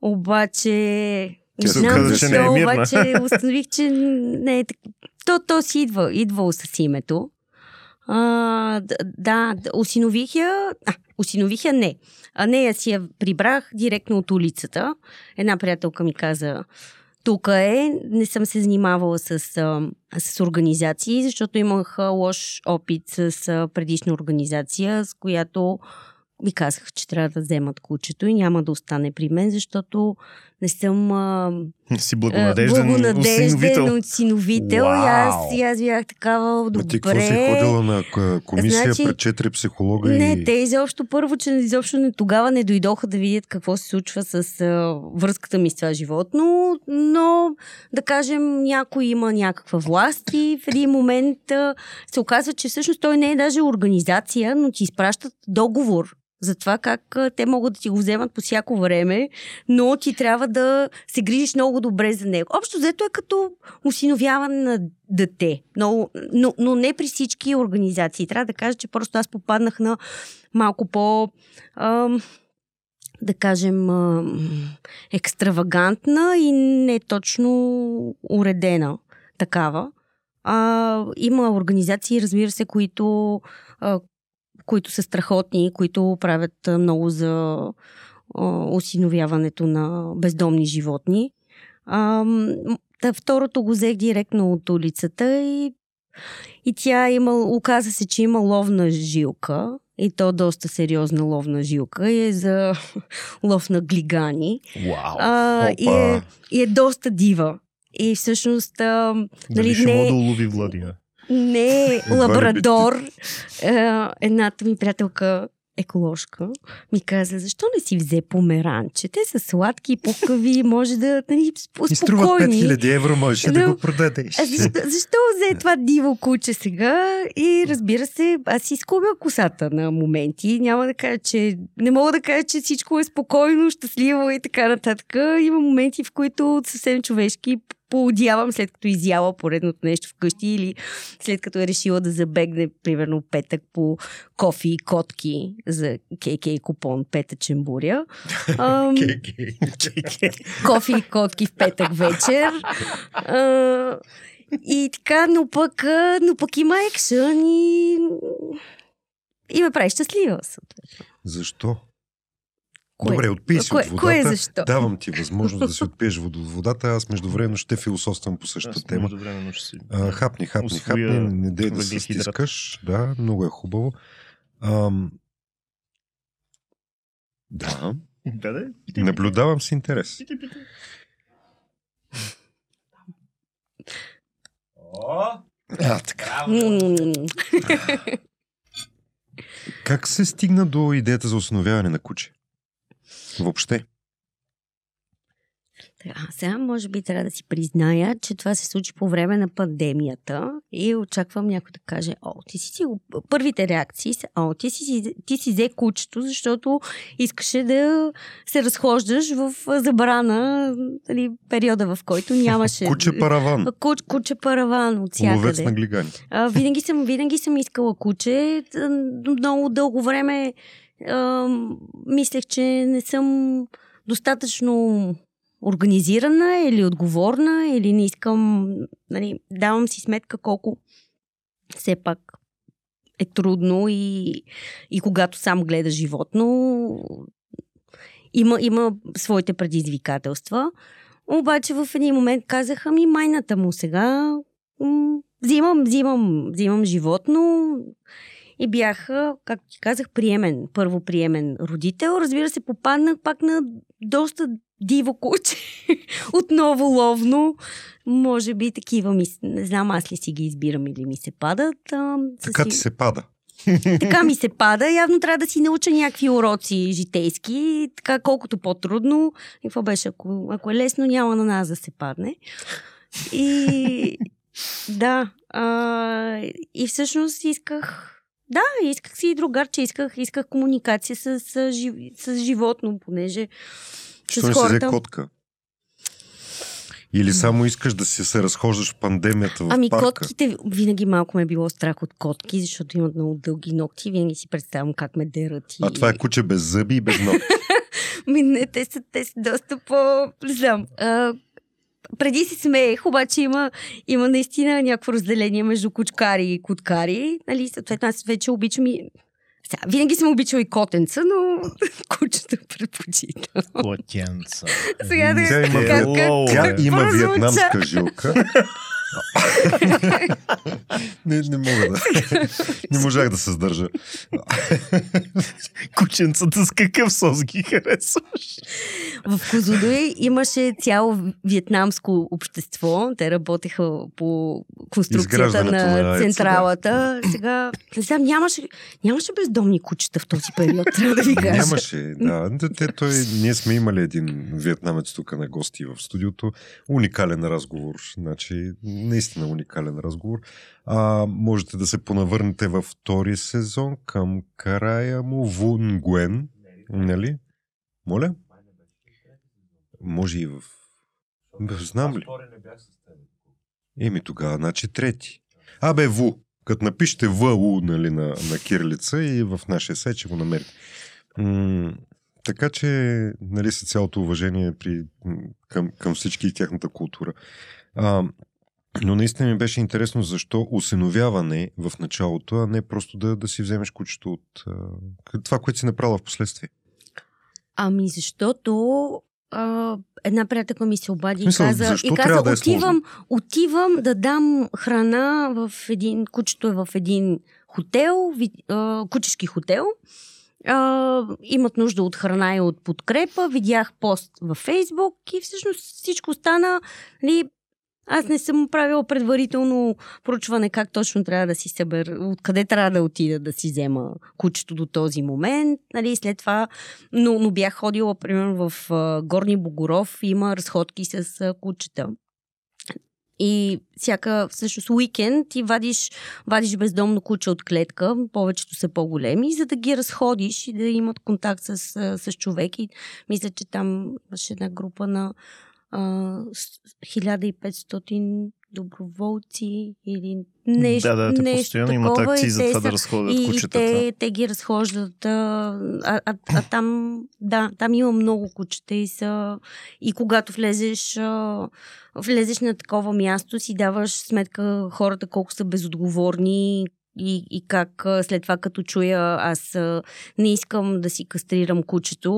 обаче... Тя се оказа, че не е мирна. Обаче установих, че не е така. То, то си идва, идвало с името. А, да, осинових я... А, осинових я не. А нея си я прибрах директно от улицата. Една приятелка ми каза, тук е, не съм се занимавала с, с организации, защото имах лош опит с предишна организация, с която ми казаха, че трябва да вземат кучето и няма да остане при мен, защото не съм а, Си а, благонадежден, благонадежден осиновител. осиновител. И аз, и аз бях такава, Ма ти какво добре. си ходила на комисия Значи- пред четири психолога Не, и... те изобщо първо, че изобщо не, тогава не дойдоха да видят какво се случва с а, връзката ми с това животно, но да кажем някой има някаква власт и в един момент а, се оказва, че всъщност той не е даже организация, но ти изпращат договор за това как те могат да ти го вземат по всяко време, но ти трябва да се грижиш много добре за него. Общо взето е като осиновяване на дете, но, но, но не при всички организации. Трябва да кажа, че просто аз попаднах на малко по... Ам, да кажем, екстравагантна и не точно уредена такава. А, има организации, разбира се, които, а, които са страхотни, които правят много за осиновяването на бездомни животни. А, та, второто го взех директно от улицата и, и тя има, оказа се, че има ловна жилка и то доста сериозна ловна жилка и е за лов на глигани. Вау! А, и, е, и е доста дива. И всъщност а, Дали нали, ще не- мога да улови Владина? Не лабрадор. Е, едната ми приятелка еколожка, ми каза, защо не си взе померанче? Те са сладки и пукави, може да нали, И струва спокойни. 5000 евро, можеш да, Да. го продадеш. А защо, защо взе това диво куче сега? И разбира се, аз си изкубя косата на моменти. Няма да кажа, че... Не мога да кажа, че всичко е спокойно, щастливо и така нататък. Има моменти, в които съвсем човешки поодявам след като изяла поредното нещо вкъщи или след като е решила да забегне, примерно, петък по кофи и котки за КК купон петъчен буря. Ам, кофи и котки в петък вечер. А, и така, но пък, но пък има екшън и, и ме прави щастлива. съответно. Защо? Кое? Добре, отпий си Кое- от водата. кое защо? Давам ти възможност да си отпиеш вод от водата. Аз междувременно ще философствам по същата Аз тема. ще си... А, хапни, хапни, хапни. Не дей да се стискаш. Да, много е хубаво. Ам... Да, Да, да. Питай, наблюдавам с интерес. питай. О, А, така. Как се стигна до идеята за установяване на куче? Въобще. Така, сега може би трябва да си призная, че това се случи по време на пандемията и очаквам някой да каже, о, ти си си... го-» Първите реакции са, о, ти си, ти си взе кучето, защото искаше да се разхождаш в забрана, нали, периода в който нямаше... Куче параван. Куч, куче параван от Ловец на всякъде. глигани. А, винаги, съм, винаги съм искала куче. Много дълго време мислех, че не съм достатъчно организирана или отговорна, или не искам, нали, давам си сметка колко все пак е трудно и, и когато сам гледа животно, има, има своите предизвикателства. Обаче в един момент казаха ми майната му сега, взимам, взимам, взимам животно и бях, както ти казах, приемен, първо приемен родител. Разбира се, попаднах пак на доста диво куче. Отново ловно. Може би такива ми... Не знам аз ли си ги избирам или ми се падат. А, Така си- ти се пада. така ми се пада. Явно трябва да си науча някакви уроци житейски, така колкото по-трудно. И какво беше, ако, ако е лесно, няма на нас да се падне. И да, а, и всъщност исках да, исках си и другарче, исках, исках комуникация с, с, жив, с животно, понеже Що с не си хората. котка? Или само искаш да си се разхождаш в пандемията в Ами парка? котките, винаги малко ме е било страх от котки, защото имат много дълги ногти. Винаги си представям как ме дерат. И... А това е куче без зъби и без ногти. Ми, не, те са, те са доста по... Знам. А, преди се смеех, обаче има, има наистина някакво разделение между кучкари и куткари. Нали, съответно, аз вече обичам и... Сега, винаги съм обичал и котенца, но кучета предпочитам. Котенца. Сега да Тя има, как- как- Тя има виетнамска жилка. не, не мога да. Не можах да се сдържа. Кученцата с какъв сос ги харесваш? В Козудой имаше цяло вьетнамско общество. Те работеха по конструкцията на, на централата. Сега, не знам, нямаше, нямаше бездомни кучета в този период, трябва да ви кажа. Нямаше, да. Те, той, ние сме имали един вьетнамец тук на гости в студиото. Уникален разговор. Значи, наистина уникален разговор. А, можете да се понавърнете във втори сезон към края му Вун Гуен. Нали? Моля? Може и в... Знам ли? Еми тогава, значи трети. Абе, Ву. Като напишете ВУ нали, на, на кирилица и в нашия сайт ще го намерите. М- така че, нали, с цялото уважение при, към, към всички и тяхната култура. А, но наистина ми беше интересно защо осиновяване в началото, а не просто да, да си вземеш кучето от а, това, което си направила в последствие. Ами защото а, една приятелка ми се обади смисъл, и каза, и каза да е отивам, отивам да дам храна в един, кучето е в един хотел, ви, а, кучешки хотел. А, имат нужда от храна и от подкрепа. Видях пост във Фейсбук и всъщност всичко стана нали, Аз не съм правила предварително проучване как точно трябва да си събера, откъде трябва да отида да си взема кучето до този момент. Нали, след това, но, но бях ходила, примерно, в Горни Богоров, има разходки с кучета. И всяка, всъщност, уикенд ти вадиш, вадиш бездомно куче от клетка, повечето са по-големи, за да ги разходиш и да имат контакт с, с човек. И мисля, че там имаше една група на а, с- 1500 доброволци или нещо. да, да, те нещо постоянно имат такова, акции и за това са- да разходят и, и кучетата. те, те ги разхождат. А, а, а, а там, да, там има много кучета и са. И когато влезеш, а, влезеш на такова място, си даваш сметка хората колко са безотговорни. И, и как след това, като чуя, аз не искам да си кастрирам кучето,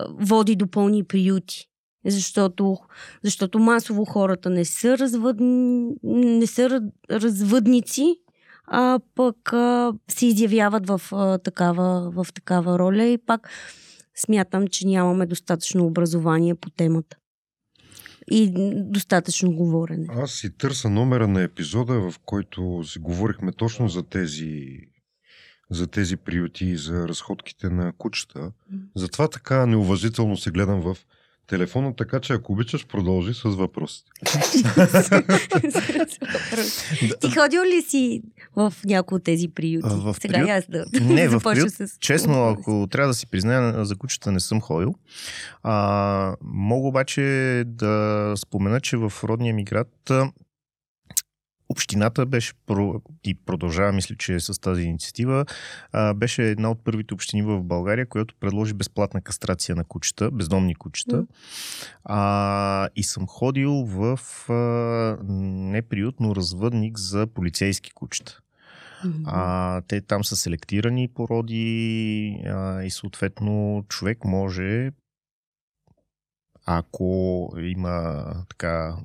води до пълни приюти. Защото, защото масово хората не са, развъд... не са раз- развъдници, а пък а, се изявяват в, а, такава, в такава роля и пак смятам, че нямаме достатъчно образование по темата. И достатъчно говорене. Аз си търся номера на епизода, в който си говорихме точно за тези за тези приюти и за разходките на кучета. Затова така неуважително се гледам в телефона, така че ако обичаш, продължи с въпросите. Ти ходил ли си в някои от тези приюти? В Сега приют? аз да Не, в започна приют, с... честно, ако трябва да си призная, за кучета не съм ходил. А, мога обаче да спомена, че в родния ми град общината беше и продължава, мисля, че с тази инициатива, беше една от първите общини в България, която предложи безплатна кастрация на кучета, бездомни кучета. А, и съм ходил в а, не приют, но развъдник за полицейски кучета. А, те там са селектирани породи а, и съответно човек може, ако има така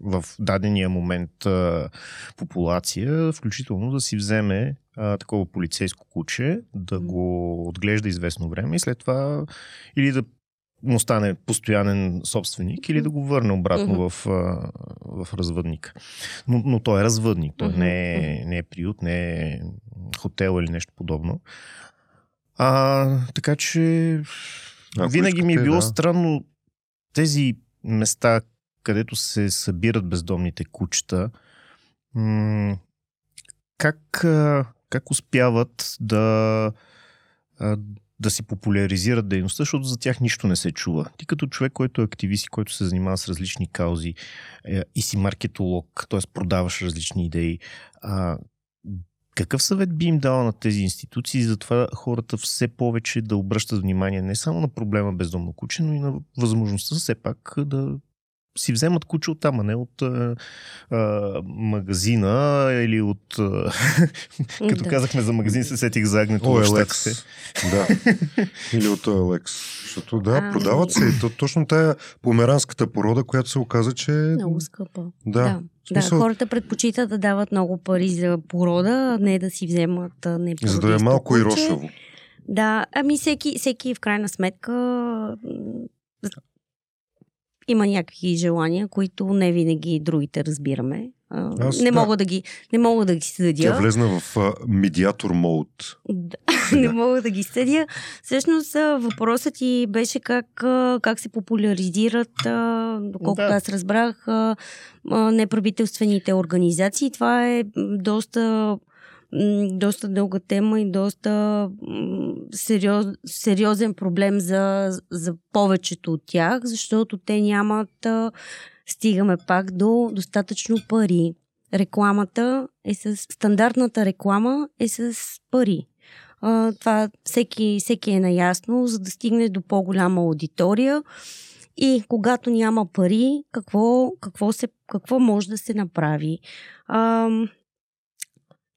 в дадения момент а, популация, включително да си вземе а, такова полицейско куче, да го отглежда известно време и след това или да му стане постоянен собственик или да го върне обратно Мгм. в, в развъдника. Но, но той е развъдник, той Мгм, не, е, не е приют, не е хотел или нещо подобно. А, така че Ако винаги ми е искате, било да. странно тези места, където се събират бездомните кучета, как, как успяват да, да си популяризират дейността, защото за тях нищо не се чува. Ти като човек, който е активист и който се занимава с различни каузи е, и си маркетолог, т.е. продаваш различни идеи, какъв съвет би им дала на тези институции за това хората все повече да обръщат внимание не само на проблема бездомно куче, но и на възможността все пак да си вземат куче от там, а не от а, а, магазина или от... А, като Да. казахме за магазин, се сетих за агнето OLX. щатите. Да. Или от OLX. Защото да, Ами. продават се. И то, точно тая померанската порода, която се оказа, че... Много скъпа. Да. да. Смисъл- Да, хората предпочитат да дават много пари за порода, а не да си вземат а, не За да е малко и куче. рошаво. Да, ами всеки, всеки в крайна сметка има някакви желания, които не винаги другите разбираме. Аз- не, да. мога да ги, не мога да ги Тя съдя. влезна в а, медиатор мод. Да, не мога да ги съдя. Всъщност въпросът ти беше как, как се популяризират, а, доколкото Да. аз разбрах, а, неправителствените организации. Това е доста доста дълга тема и доста сериоз, сериозен проблем за, за повечето от тях, защото те нямат, а, стигаме пак до достатъчно пари. Рекламата е с... Стандартната реклама е с пари. А, това всеки, всеки е наясно, за да стигне до по-голяма аудитория. И когато няма пари, какво, какво, се, какво може да се направи? Ам,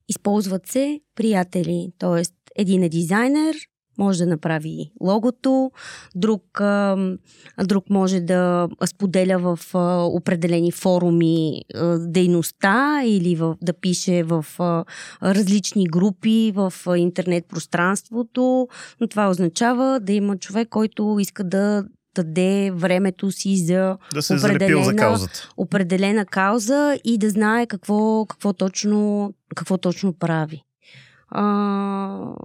използват се приятели, т.е. един е дизайнер, може да направи логото, друг, друг може да споделя в определени форуми дейността или в, да пише в различни групи в интернет пространството, но това означава да има човек, който иска да, отдаде времето си за Да се е залепил за определена- каузата. определена кауза и да знае какво, какво, точно, какво точно прави. А,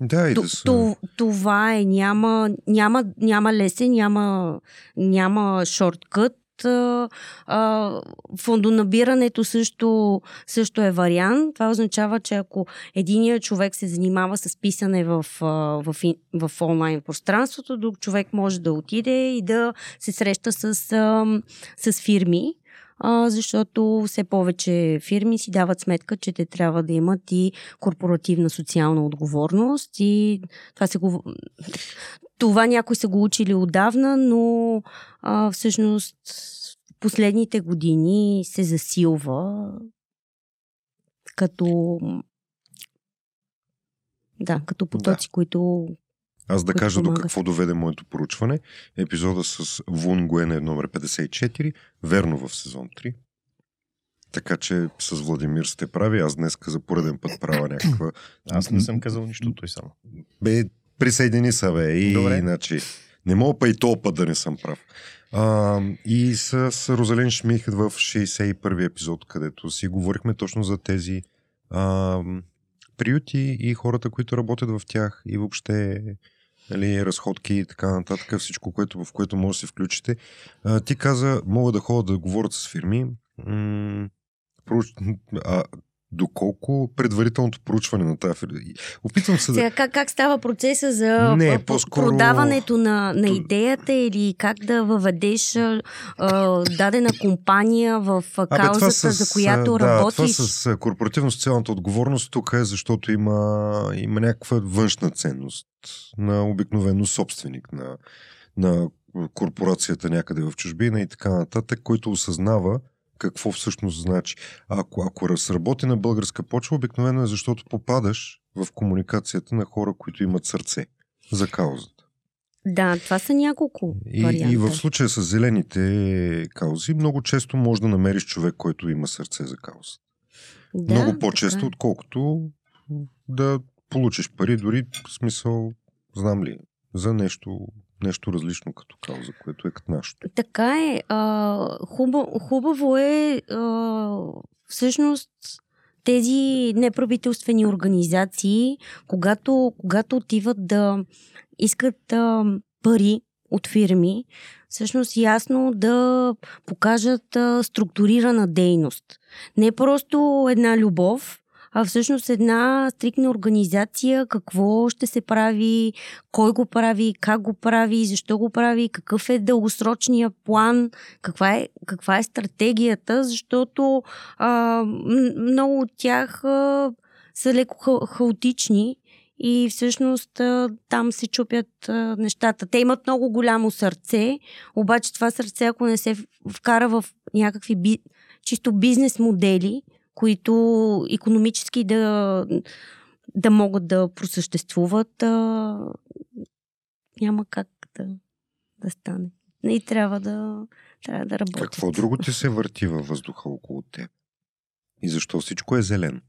Да, и да са... то, това е. Няма, няма, няма лесен, няма, няма шорткът. А, фондонабирането също, също е вариант. Това означава, че ако единият човек се занимава с писане в, в, в онлайн пространството, друг човек може да отиде и да се среща с, с фирми, а, защото все повече фирми си дават сметка, че те трябва да имат и корпоративна социална отговорност и това се го... Това някои са го учили отдавна, но а, всъщност последните години се засилва като да, като потоци, да. които Аз да кажа до какво доведе моето проучване. Епизода с Вун Гуен е номер 54, верно в сезон 3. Така че с Владимир сте прави. Аз днес за пореден път правя някаква... Аз не съм казал нищо, той само. Бе, присъедини се, бе. И, Добре. Иначе, не мога па и този път да не съм прав. А, и с, с Розалин Шмих в 61-и епизод, където си говорихме точно за тези а, приюти и хората, които работят в тях и въобще нали, разходки и така нататък, всичко, което, в което може да се включите. А, ти каза, мога да ходя да говорят с фирми. М- а, доколко предварителното проучване на тази. Опитвам се да... Сега, как, как става процеса за Не, по-скоро- продаването на, на идеята или как да въведеш а, дадена компания в Абе, каузата, с, за която да, работиш? Това с корпоративно-социалната отговорност тук е защото има, има някаква външна ценност на обикновено собственик на, на корпорацията някъде в чужбина и така нататък, който осъзнава какво всъщност значи. Ако, ако разработи на българска почва, обикновено е защото попадаш в комуникацията на хора, които имат сърце за каузата. Да, това са няколко И, варианта. и в случая с зелените каузи, много често може да намериш човек, който има сърце за каузата. да, много по-често, така е. отколкото да получиш пари, дори в смисъл, знам ли, за нещо, нещо различно като кауза, което е като нашото. Така е. А, хубаво, хубаво е а, всъщност тези неправителствени организации, когато, когато отиват да искат а, пари от фирми, всъщност ясно да покажат а, структурирана дейност. Не просто една любов, а всъщност една стрикна организация, какво ще се прави, кой го прави, как го прави, защо го прави, какъв е дългосрочния план, каква е, каква е стратегията, защото а, много от тях а, са леко ха- хаотични и всъщност там се чупят нещата. Те имат много голямо сърце, обаче това сърце, ако не се вкара в някакви би, чисто бизнес модели, които економически да, да могат да просъществуват, а, няма как да, да стане. И трябва да, трябва да работят. Какво друго ти се върти във въздуха около теб? И защо всичко е зелено?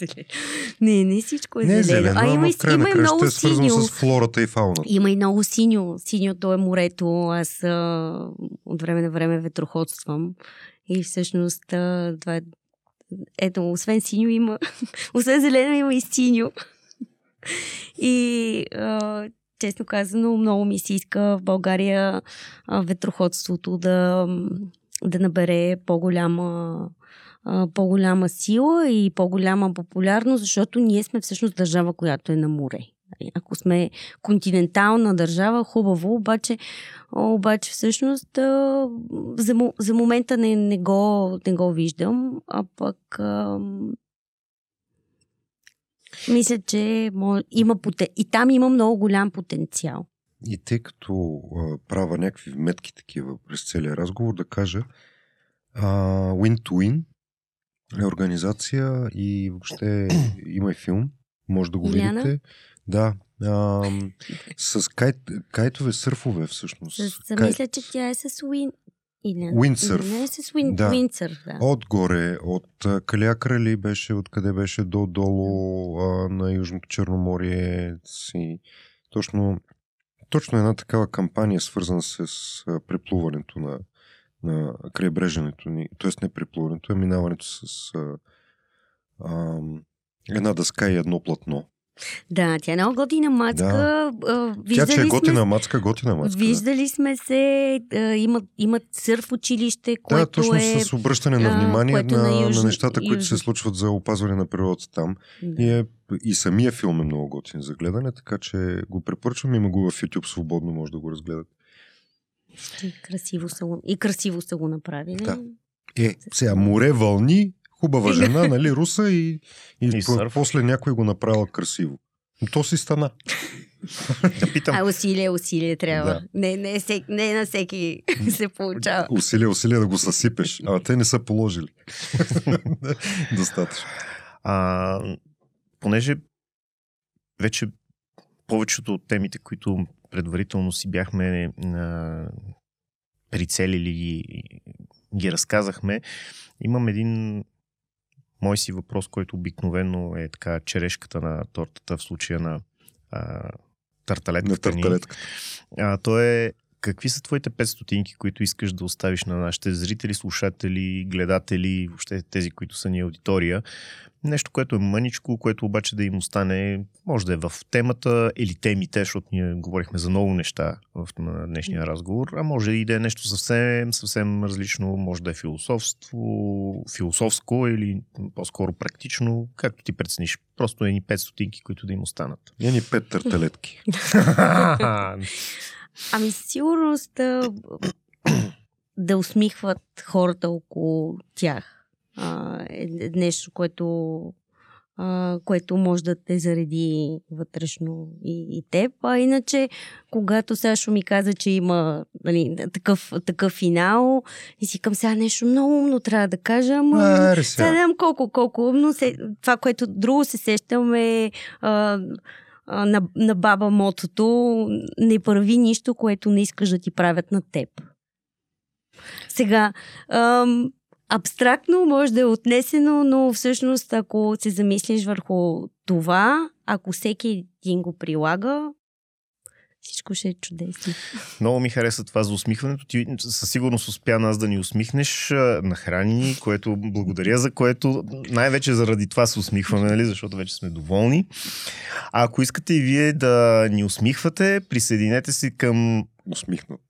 Е зелено. Не, не всичко е Не е зелено. зелено, а има, края има и много е синьо. с флората и фауната. Има и много синьо. Синьото е морето. Аз а, от време на време ветроходствам. И всъщност това е... Ето, освен синьо има... освен зелено има и синьо. и честно казано, много ми се иска в България ветроходството да, да набере по-голяма по-голяма сила и по-голяма популярност, защото ние сме всъщност държава, която е на море. Ако сме континентална държава, хубаво, обаче, обаче всъщност а, за, за момента не, не, го, не го виждам, а пък а, мисля, че има потен... и там има много голям потенциал. И тъй като а, правя някакви метки такива през целия разговор, да кажа а, Win to Win е организация и въобще има и филм, може да го Иляна? видите. Да, а, с кайт, кайтове, сърфове всъщност. С, Кайт- Мисля, че тя е с Уин... Или... Не, с Уин... Да. Уиндсърф, да. Отгоре, от а, Калиакра ли беше, откъде беше до долу а, на Южното Черноморие си. Точно Точно една такава кампания, свързана с а, преплуването на, на крайбреженето ни, т.е. не преплуването, а минаването с а, а, една дъска и едно платно. Да, тя е много готина мацка. Да. Тя, че е готина сме... мацка, готина мацка. Виждали да. сме се, имат, имат сърф училище, което да, точно е... с обръщане на внимание на, на, юж... на нещата, които юж... се случват за опазване на природата там. Да. И, е, и самия филм е много готин за гледане, така че го препоръчвам. Има го в YouTube свободно, може да го разгледате. И красиво са го, и красиво са го направили. Да. Е, сега море, вълни, хубава жена, нали, руса и, и, и после някой го направил красиво. Но то си стана. да питам. А усилие, усилие трябва. Да. Не, не, всек, не на всеки се получава. Усилие, усилие да го съсипеш. А те не са положили. Достатъчно. А, понеже вече повечето от темите, които предварително си бяхме а, прицелили и ги разказахме, имам един мой си въпрос, който обикновено е така черешката на тортата в случая на а, тарталетката, на тарталетката. ни. А, то е какви са твоите 5 стотинки, които искаш да оставиш на нашите зрители, слушатели, гледатели, въобще тези, които са ни аудитория, Нещо, което е мъничко, което обаче да им остане, може да е в темата или темите, защото ние говорихме за много неща в на днешния разговор, а може и да е нещо съвсем, съвсем различно, може да е философство, философско или по-скоро практично, както ти прецениш. Просто едни пет стотинки, които да им останат. Едни пет тарталетки. ами сигурност да, да усмихват хората около тях а, е нещо, което, а, което може да те зареди вътрешно и, и теб. А иначе, когато Сашо ми каза, че има нали, такъв, такъв финал, и си към сега нещо много умно трябва да кажа, ама сега колко, колко умно. Се, това, което друго се сещам е а, на, на баба мотото не прави нищо, което не искаш да ти правят на теб. Сега, ам, абстрактно може да е отнесено, но всъщност ако се замислиш върху това, ако всеки един го прилага, всичко ще е чудесно. Много ми хареса това за усмихването. Ти със сигурност успя нас да ни усмихнеш, нахрани ни, което благодаря за което най-вече заради това се усмихваме, нали? защото вече сме доволни. А ако искате и вие да ни усмихвате, присъединете се към... Усмихнат.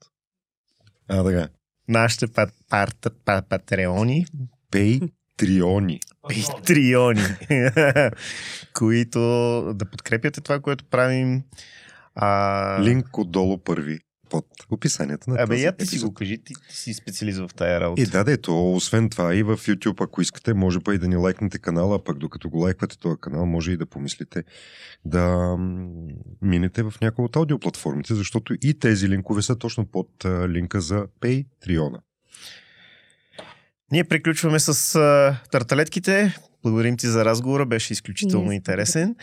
А, така нашите пат, пат, пат, патреони. Пейтриони. Пейтриони. които да подкрепяте това, което правим. А... Линк отдолу първи под описанието на Абе, я ти си го кажи, ти, ти си специалист в тая работа. И да, да, то, освен това и в YouTube, ако искате, може па и да ни лайкнете канала, пък докато го лайквате този канал, може и да помислите да минете в някои от аудиоплатформите, защото и тези линкове са точно под линка за Patreon. Ние приключваме с а, тарталетките. Благодарим ти за разговора, беше изключително yes. интересен.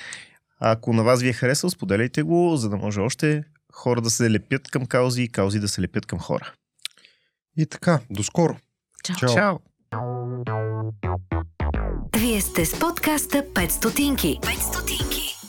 Ако на вас ви е харесал, споделяйте го, за да може още хора да се лепят към каузи и каузи да се лепят към хора. И така, до скоро. Чао. Чао. Чао. Вие сте с подкаста 5 стотинки. 5 стотинки.